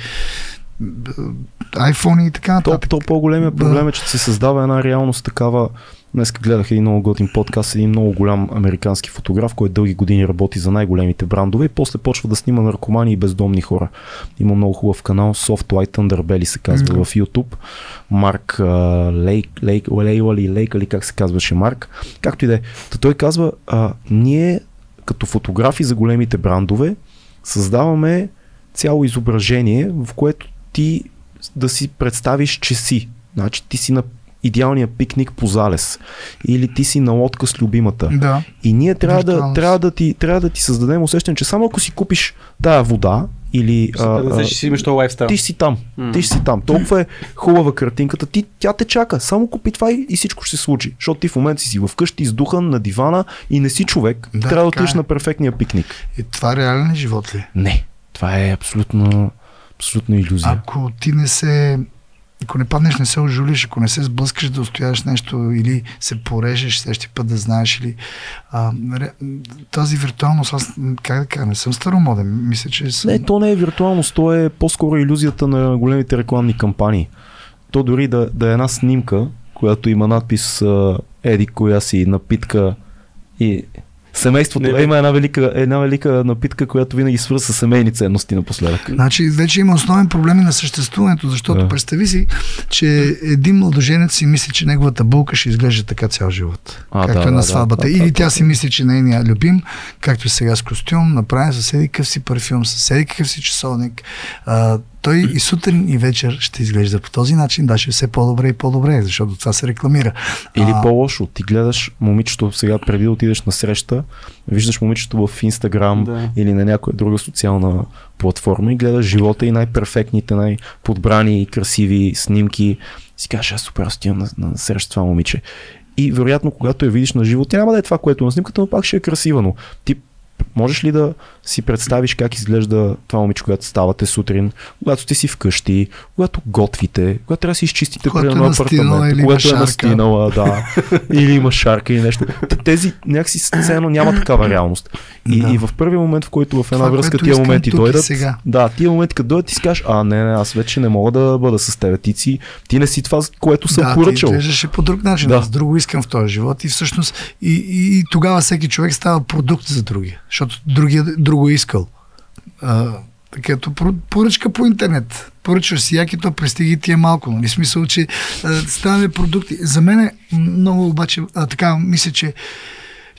айфони и така То, нататък. то по-големия Да. проблем е, че се създава една реалност такава. Днес гледах един много готин подкаст, един много голям американски фотограф, който дълги години работи за най-големите брандове и после почва да снима наркомани и бездомни хора. Има много хубав канал, Soft White Underbelly се казва Мгм. в YouTube. Марк Лейк, Лейк, Лейла ли, Лейк, или как се казваше Марк. Както и да е. Той казва, а, ние като фотографи за големите брандове създаваме цяло изображение, в което ти да си представиш, че си. Значи ти си на идеалния пикник по залез. Или ти си на лодка с любимата. Да. И ние трябва да, трябва, да ти, трябва да ти създадем усещане, че само ако си купиш тая вода или Ще а, си имаш този лайфстайл. ти ще си там. Ти ще си там. Толкова е хубава картинката. Ти, тя те чака. Само купи това и, и всичко ще се случи. Защото ти в момента си вкъщи, издухан на дивана и не си човек. Да, Трябва да отидеш е. на перфектния пикник. И това реален ли живот ли? Не. Това е абсолютно, абсолютно иллюзия. Ако ти не се ако не паднеш, не се ожулиш, ако не се сблъскаш да устояваш нещо или се порежеш следващия път да знаеш или а, тази виртуалност, аз как да кажа, не съм старомоден, мисля, че съм... Не, то не е виртуалност, то е по-скоро иллюзията на големите рекламни кампании. То дори да, да е една снимка, която има надпис Еди коя си напитка и семейството. Не, бе. има една велика, една велика напитка, която винаги свързва с семейни ценности напоследък. Значи вече има основен проблем на съществуването, защото Да. представи си, че един младоженец си мисли, че неговата булка ще изглежда така цял живот. А, както да, е на сватбата. да, да, Или да, тя да, си мисли, че нейният любим, както и сега с костюм, направен с еди какъв си парфюм, с еди какъв си часовник. Той и сутрин и вечер ще изглежда по този начин, даже все по-добре и по-добре, защото това се рекламира. Или А, по-лошо, ти гледаш момичето сега преди да отидеш на среща, виждаш момичето в Инстаграм Да. или на някоя друга социална платформа и гледаш живота и най-перфектните, най-подбрани и красиви снимки. Си кажеш, аз супер, аз на, на среща това момиче. И вероятно, когато я видиш на живо, тя няма да е това, което е на снимката, но пак ще е красива. Но ти можеш ли да си представиш как изглежда това момиче, когато ставате сутрин, когато сте си вкъщи, когато готвите, когато трябва да си изчистите Когато е има когато е настинала, да, или има шарка или нещо. Тези някакси сцено няма такава реалност. И, Да. и в първия момент, в който в една Това, връзка тия моменти дойдат, сега. да, тия моменти като дойдат, ти си кажеш, а не, не, аз вече не мога да бъда с теб. Ти, си, ти не си това, което съм да, поръчал. ти изглеждаше по друг начин. Да. Аз друго искам в този живот и всъщност и, и, и тогава всеки човек става продукт за другия, защото другия друго е искал. А, като поръчка по интернет. Поръчваш си яки, то пристиги ти е малко. Нали? Смисъл, че а, ставаме продукти. За мен е много обаче, а, така, мисля, че,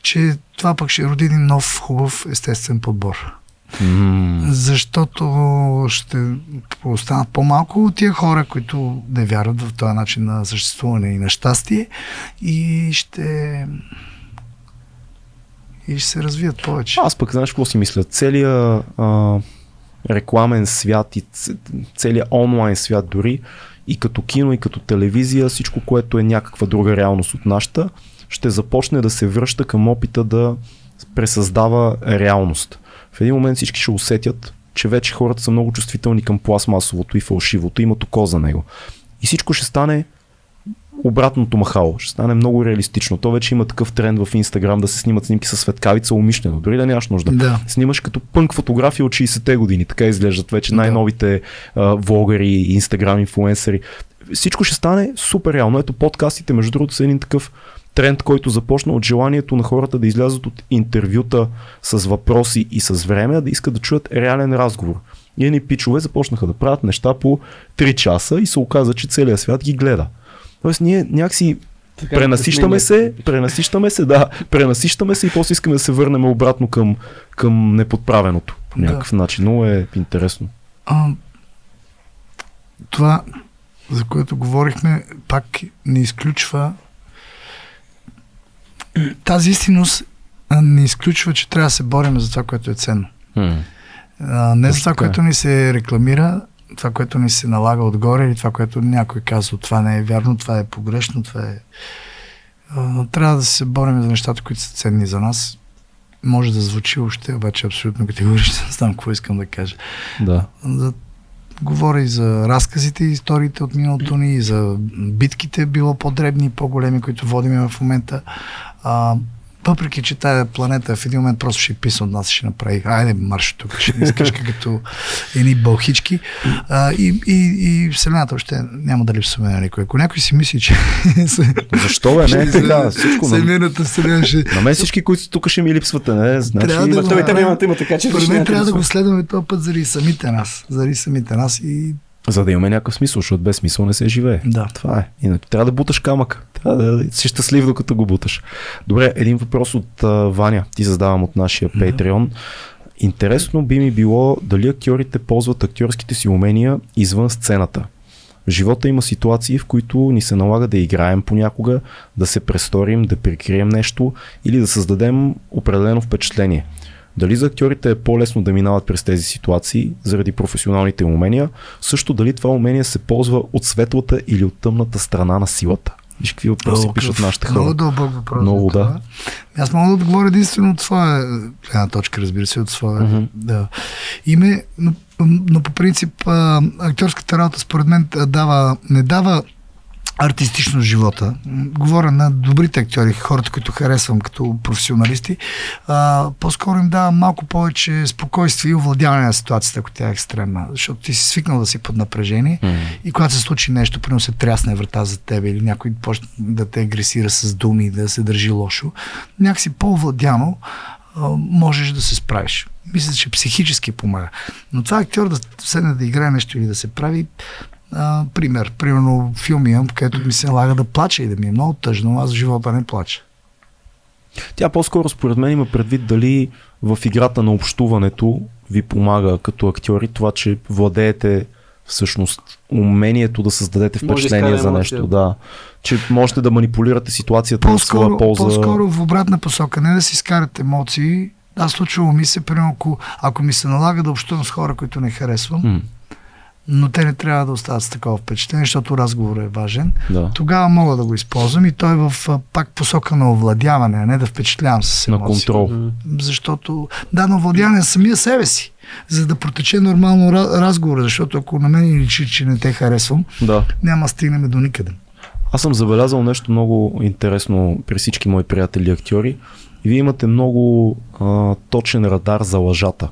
че това пък ще роди един нов, хубав, естествен подбор. М, защото ще останат по-малко от тия хора, които не вярват в този начин на съществуване и на щастие и ще и ще се развият повече. Аз пък знаеш какво си мисля? Целият а, рекламен свят и целият онлайн свят дори и като кино и като телевизия, всичко, което е някаква друга реалност от нашата, ще започне да се връща към опита да пресъздава реалност. В един момент всички ще усетят, че вече хората са много чувствителни към пластмасовото и фалшивото, имат око за него. И всичко ще стане обратното махало. Ще стане много реалистично. То вече има такъв тренд в Инстаграм да се снимат снимки с светкавица умишлено. Дори да нямаш нужда. Да. Снимаш като пънк фотография от 60-те години. Така изглеждат вече най-новите а, влогъри, инстаграм инфлуенсъри. Всичко ще стане супер реално. Ето подкастите, между другото, са един такъв тренд, който започна от желанието на хората да излязат от интервюта с въпроси и с време, да искат да чуят реален разговор. И едни пичове започнаха да правят неща по 3 часа и се оказа, че целият свят ги гледа. Тоест ние някакси Така, пренасищаме да се, пренасищаме се, да, пренасищаме се и после искаме да се върнем обратно към, към неподправеното по Да. някакъв начин. Много е интересно. А, това, за което говорихме, пак не изключва тази истинност не изключва, че трябва да се борим за това, което е ценно. А, не за това, е. което ни се рекламира, това, което ни се налага отгоре или това, което някой казва, това не е вярно, това е погрешно, това е... А, трябва да се борим за нещата, които са ценни за нас. Може да звучи още, обаче абсолютно категорично не знам какво искам да кажа. Да. Да говоря и за разказите и историите от миналото ни, и за битките, било по-дребни и по-големи, които водиме в момента. А, въпреки, че тая планета в един момент просто ще писна от нас, ще направи, айде марш тук, ще ни изкашка като едни бълхички. А, и, и, и Вселената още няма да липсваме на никой. Ако някой си мисли, че Защо бе? Не е така. Всичко на, Вселената Вселена ще... на мен всички, които тук ще ми липсвате. Не, значи, Трябва да Има, го той и тебе направим. има, има така, че Според мен трябва да да го следваме този път заради самите нас. Заради самите нас и За да имаме някакъв смисъл, защото без смисъл не се живее. да. Това е. Иначе трябва да буташ камък. Трябва да си щастлив, докато го буташ. Добре, един въпрос от а, Ваня. Ти задавам от нашия Patreon. Интересно би ми било дали актьорите ползват актьорските си умения извън сцената. В живота има ситуации, в които ни се налага да играем понякога, да се престорим, да прикрием нещо или да създадем определено впечатление. Дали за актьорите е по-лесно да минават през тези ситуации заради професионалните умения, също дали това умение се ползва от светлата или от тъмната страна на силата. Виж какви въпроси Много пишат нашите Много хора. дълбок въпрос. Много, това. да. Аз мога да отговоря единствено от своя гледна точка, разбира се, от своя Мгм. да. име, но, но по принцип а, актьорската работа според мен дава, не дава артистично живота. Говоря на добрите актьори, хората, които харесвам като професионалисти. А, по-скоро им дава малко повече спокойствие и овладяване на ситуацията, ако тя е екстремна. Защото ти си свикнал да си под напрежение М. и когато се случи нещо, примерно се трясне врата за тебе или някой почне да те агресира с думи, да се държи лошо, някакси по-овладяно можеш да се справиш. Мисля, че психически помага. Но това актьор да седне да играе нещо или да се прави, а, пример, примерно филми имам, където ми се налага да плача и да ми е много тъжно, аз в живота не плача. Тя по-скоро според мен има предвид дали в играта на общуването ви помага като актьори това, че владеете всъщност умението да създадете да впечатление за емоция. нещо. Да. Че можете да манипулирате ситуацията в своя По-скоро, полза. по-скоро в обратна посока, не да си изкарат емоции. Аз случвало ми се, примерно, ако, ако ми се налага да общувам с хора, които не харесвам, М, но те не трябва да остават с такова впечатление, защото разговорът е важен. да. Тогава мога да го използвам и той е в пак посока на овладяване, а не да впечатлявам с На емоции. контрол. Защото, да, на овладяване на самия себе си, за да протече нормално ра- разговор, защото ако на мен личи, че не те харесвам, Да. няма да стигнем до никъде. Аз съм забелязал нещо много интересно при всички мои приятели актьори. И вие имате много а, точен радар за лъжата.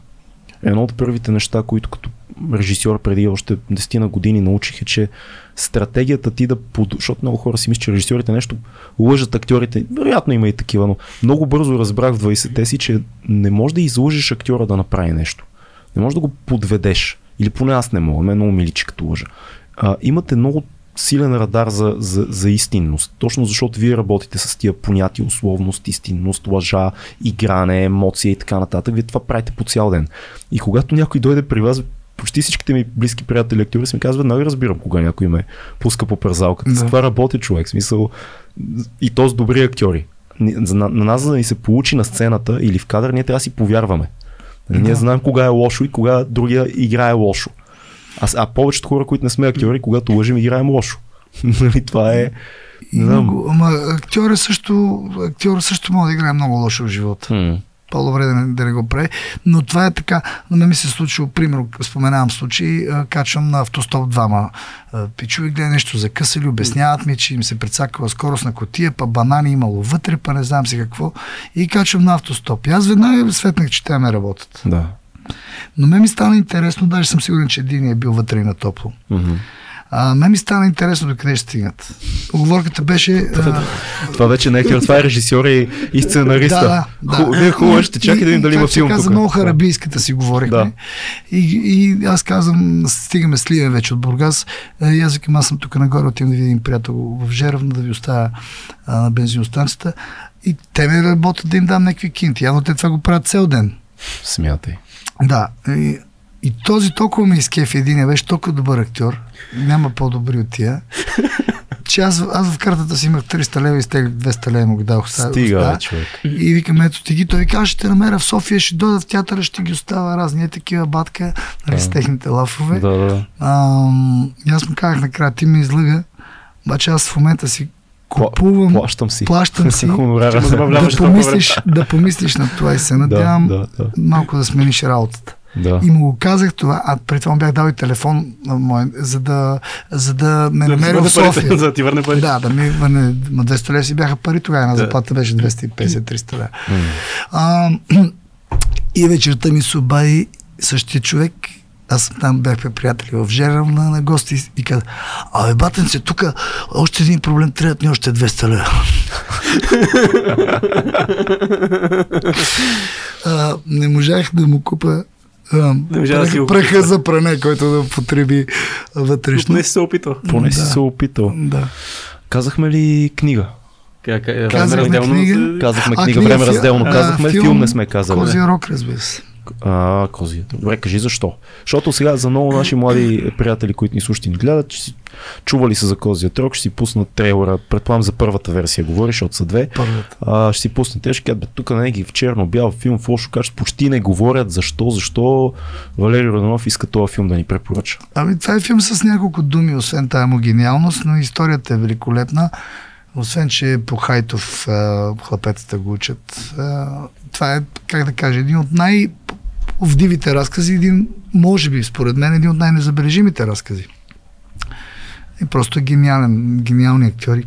Едно от първите неща, които като режисьор преди още 10 на години научих е, че стратегията ти да под... защото много хора си мислят, че режисьорите нещо лъжат актьорите. Вероятно има и такива, но много бързо разбрах в 20-те си, че не можеш да излъжеш актьора да направи нещо. Не можеш да го подведеш. Или поне аз не мога. Мен много ми личи като лъжа. А, имате много силен радар за, за, за истинност. Точно защото вие работите с тия понятия, условност, истинност, лъжа, игране, емоция и така нататък. Вие това правите по цял ден. И когато някой дойде при вас, почти всичките ми близки приятели актьори си ми казват, нали разбирам кога някой ме пуска по презалката. Да. С това работи човек. Смисъл, и то с добри актьори. На, на нас, за да ни се получи на сцената или в кадър, ние трябва да си повярваме. Да. Ние знаем кога е лошо и кога другия играе лошо. А, а повечето хора, които не сме актьори, когато лъжим, играем лошо. нали, това е... Не ама актьора също, актьора също може да играе много лошо в живота. По-добре да не, да не го прави. Но това е така. Мен ми се случило, примерно, споменавам случай, качвам на автостоп двама пичови, гледа нещо закъсали, обясняват ми, че им се прецакала скорост на котия, па банани имало вътре, па не знам си какво. И качвам на автостоп. И аз веднага светнах, че те ме работят. Да. Но ме ми стана интересно, даже съм сигурен, че един е бил вътре и на топло. Mm-hmm. А, мен ми стана интересно до къде ще стигнат. Оговорката беше... А... Това вече не е това е режисьор и, и сценариста. Да, да. Ху, не, хубаво, ще чакай да видим дали има филм каза, тук. много харабийската си говорихме. Да. И, и, аз казвам, стигаме с Лия вече от Бургас. И аз викам, аз съм тук нагоре, отивам да видим приятел в Жеравна, да ви оставя а, на бензиностанцията. И те ме работят да им дам някакви кинти. Явно те това го правят цел ден. Смятай. Да. И, и този толкова ме изкефи един, беше толкова добър актьор, няма по-добри от тия, че аз, аз в картата си имах 300 лева и стеглих 200 лева му го дадох. Стига, да, човек. И викам, ето ти ги, той вика, ще те намеря в София, ще дойда в театъра, ще ги оставя разни е такива батка, нали, с техните лафове. Да, да. А, и аз му казах накрая, ти ме излъга, обаче аз в момента си купувам, плащам си, плащам си да, да, помислиш, да помислиш на това и се надявам да, да, да. малко да смениш работата. Да. И му го казах това, а при това бях дал и телефон на мой, за да, за да ме да намеря в София. Парите, за да ти върне пари. Да, да ми върне, 200 лева си бяха пари, тогава на заплата беше 250-300 лева. Mm. и вечерта ми се обади същия човек аз там бях приятели в Жерам на, гости и каза, абе, батенце, тук още един проблем, трябва ни още 200 лева. не можах да му купа прах, праха за пране, който да потреби вътрешно. Не си се опитал. Поне да. си се опитал. Да. Казахме ли книга? Казахме книга. Казахме книга, време разделно. Казахме, филм, филм не сме казали. Козия рок, разбира се. А, козията. Добре, кажи защо. Защото сега за много наши млади приятели, които ни слушат и ни гледат, че си чували са за козия трок, ще си пуснат трейлера, предполагам за първата версия говориш, защото са две. А, ще си пуснат, те ще кажат, тук не ги в черно-бял филм, в лошо качество, почти не говорят защо, защо Валерий Родонов иска този филм да ни препоръча. Ами това е филм с няколко думи, освен тая му гениалност, но историята е великолепна. Освен, че по Хайтов хлапетата го учат. Това е, как да кажа, един от най- вдивите разкази, един, може би, според мен, един от най-незабележимите разкази. И просто гениален, гениални актьори.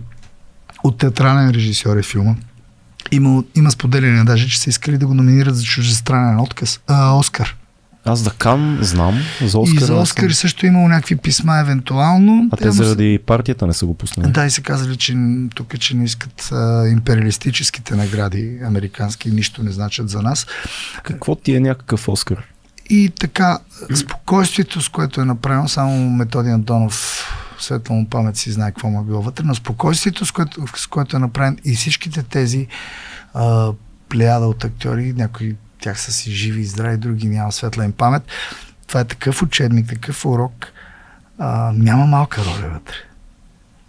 От театрален режисьор е филма. Има, има споделяне даже, че са искали да го номинират за чужестранен отказ, а, Оскар. Аз за Кан знам, за Оскар. И за Оскар съм... също имало някакви писма евентуално. А те, заради партията не са го пуснали. Да, и се казали, че тук че не искат а, империалистическите награди американски, нищо не значат за нас. Какво ти е някакъв Оскар? И така, спокойствието, с което е направено, само Методи Антонов светла му памет си знае какво му е било вътре, но спокойствието, с което, с което е направен и всичките тези а, плеяда от актьори, някои тях са си живи и здрави, други няма светла им памет. Това е такъв учебник, такъв урок. А, няма малка роля вътре.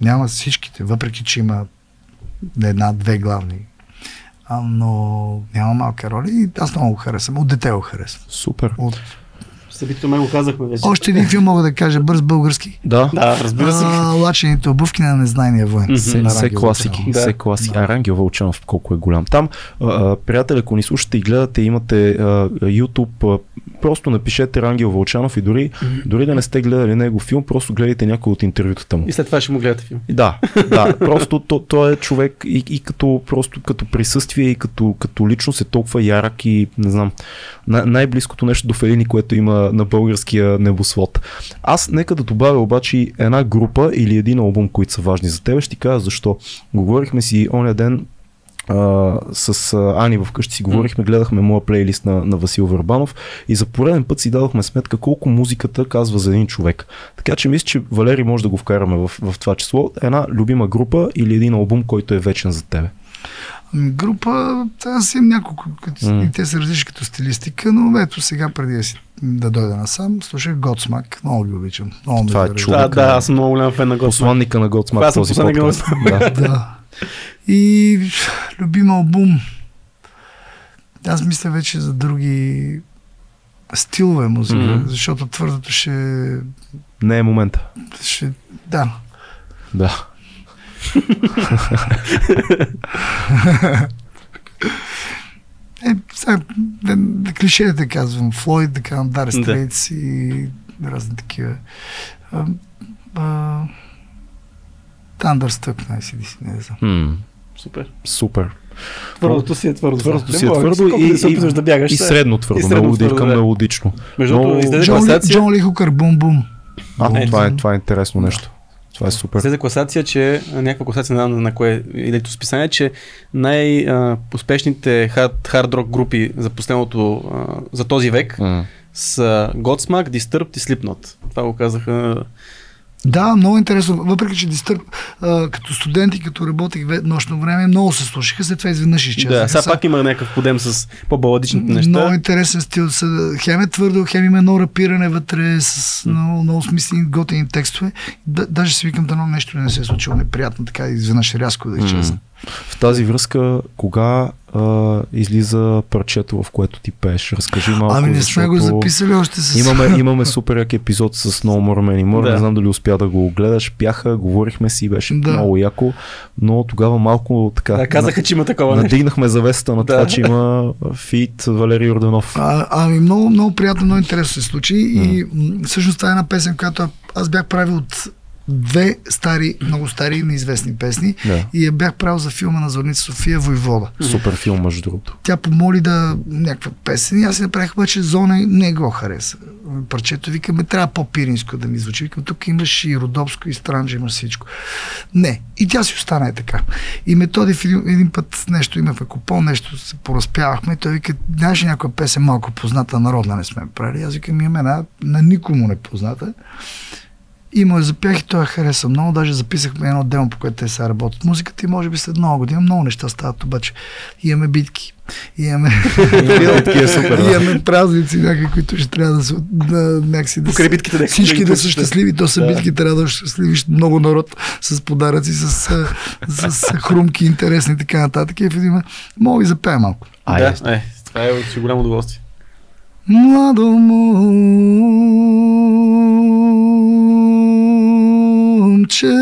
Няма всичките, въпреки че има една-две главни. А, но няма малка роля и аз много го харесвам. От дете го харесвам. Супер. От Събитието ме го казахме вече. Още един филм мога да кажа, бърз български. Да. Да, разбира се. лачените обувки на незнайния воен. Mm-hmm. Се класики. Да. Се класики. Да. А Рангел Вълчанов колко е голям. Там, а, приятели, ако ни слушате и гледате, имате а, YouTube, а, просто напишете Рангел Вълчанов и дори, mm-hmm. дори да не сте гледали него филм, просто гледайте някой от интервютата му. И след това ще му гледате филм. Да, да. Просто той то е човек и, и като, просто като присъствие и като, като личност е толкова ярък и не знам, най-близкото нещо до Фелини, което има на българския небосвод. Аз нека да добавя обаче една група или един албум, които са важни за теб. Ще ти кажа защо. Говорихме си оня ден а, с а, Ани вкъщи си говорихме, гледахме моя плейлист на, на Васил Върбанов и за пореден път си дадохме сметка колко музиката казва за един човек. Така че мисля, че Валери може да го вкараме в, в това число. Една любима група или един албум, който е вечен за тебе. Ами, Група, аз имам няколко, и те се различни като стилистика, но ето сега преди да, си, да дойда насам, слушах Godsmack, много ги обичам. Много ме Това е човека. Да, да, аз съм много голям фен на Godsmack. Посланника на Готсмак Това съм този посланника на подкаст. Да. да. И любим албум. Аз мисля вече за други стилове музика, mm-hmm. защото твърдото ще, Не е момента. ще... Да. Да. Е, сега, да, да клишеите казвам. Флойд, да казвам, Дар Да. Стрейтс и разни такива. А, а, Thunderstruck на ICDC, не знам. М, Супер. Супер. Твърдото си е твърдо. Твърдото си е твърдо и, да опитваш и, да бягаш. и сега. средно твърдо, И средно мелоди, твърдо, към да. мелодично. Между другото, излезе Джон, Ли, класация, Джон Ли Хукър, бум бум. А, това, е, това е интересно нещо. Това е супер. излезе класация, че някаква класация на, на кое или списание, че най-успешните хард, хард рок групи за последното, за този век М. са Godsmack, Disturbed и Slipknot. Това го казаха. Да, много интересно. Въпреки, че Дистърп, а, като студент и като работих нощно време, много се слушаха, след това изведнъж изчезнаха. Да, сега Са- пак има някакъв подем с по-баладичните неща. Много интересен стил. Хем е твърдо, хем има едно рапиране вътре с много, много смислени, готини текстове. Да, даже си викам, дано нещо не се е случило неприятно, така изведнъж рязко да изчезна. В тази връзка, кога а, излиза парчето, в което ти пееш? Разкажи малко, Ами не сме го записали още с... Имаме, имаме супер як епизод с No More Many More. Да. Не знам дали успя да го гледаш. Пяха, говорихме си, беше Да. много яко, но тогава малко така. Да, казаха, че има такова надигнахме завесата на Да. това, че има фит Валерий Орданов. А, ами много, много приятно, много интересно се случи и всъщност това е една песен, която аз бях правил от две стари, много стари неизвестни песни Да. и я бях правил за филма на Зорница София Войвода. Супер филм, между другото. Тя помоли да някаква песен и аз си направих обаче зона и не го хареса. Парчето викаме, трябва по-пиринско да ми звучи. Викам, тук имаш и Родопско, и Странджа, имаш всичко. Не. И тя си остана е така. И Методи в един, един път нещо имахме купон, нещо се поразпявахме. И той вика, знаеш ли някоя песен малко позната, народна не сме правили. Аз викам, имаме една на никому не позната. И му я запях и той я хареса много. Даже записахме едно демо, по което те сега работят музиката и може би след много година много неща стават, обаче имаме битки, имаме, Битки е имаме празници някакви, които ще трябва да се да, някакси да, Покрай са- битките да- всички да са щастливи, то са Да. битки, трябва да са щастливи, много народ с подаръци, с, с, с хрумки, интересни и така нататък. И в един мога и запея малко. Айде. Да, е, това е с голямо удоволствие. Младо момче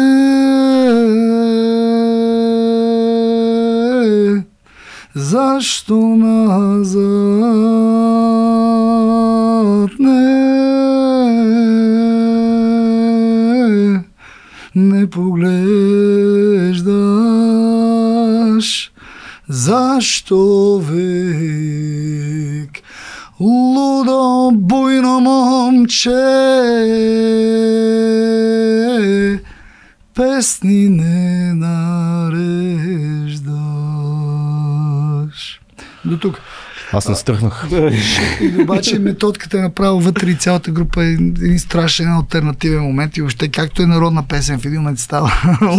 Защо назад не не поглеждаш защо век лудо буйно момче песни не нареждаш. До тук. Аз настръхнах. И обаче методката е направил вътре и цялата група е един страшен алтернативен момент и въобще както е народна песен в един момент става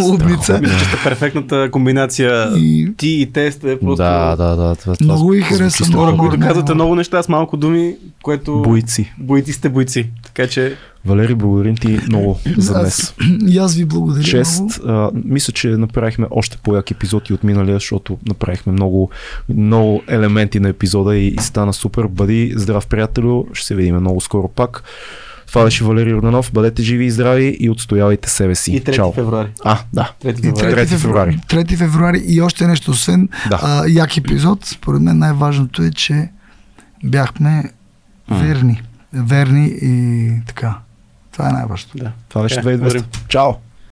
лудница. Мисля, че сте перфектната комбинация. И Ти и те сте просто Да, да, да. Това, това Много хареса, страхотно. хора, които казвате много неща с малко думи, което... Бойци. Бойци сте бойци. Така че Валери, благодарим ти много за днес. аз, и аз ви благодаря Чест. А, мисля, че направихме още по-як епизод и от миналия, защото направихме много, много елементи на епизода и, и стана супер. Бъди здрав, приятелю. Ще се видим много скоро пак. Това беше Валерий Орданов. Бъдете живи и здрави и отстоявайте себе си. и 3 Чао. февруари. А, да. 3 И февруари. 3 февруари. 3 февруари и още нещо, освен Да. а, як епизод, според мен най-важното е, че бяхме верни. Верни и така. Това е най-важното. Да. Това беше Е, 2200. благодарим. Чао.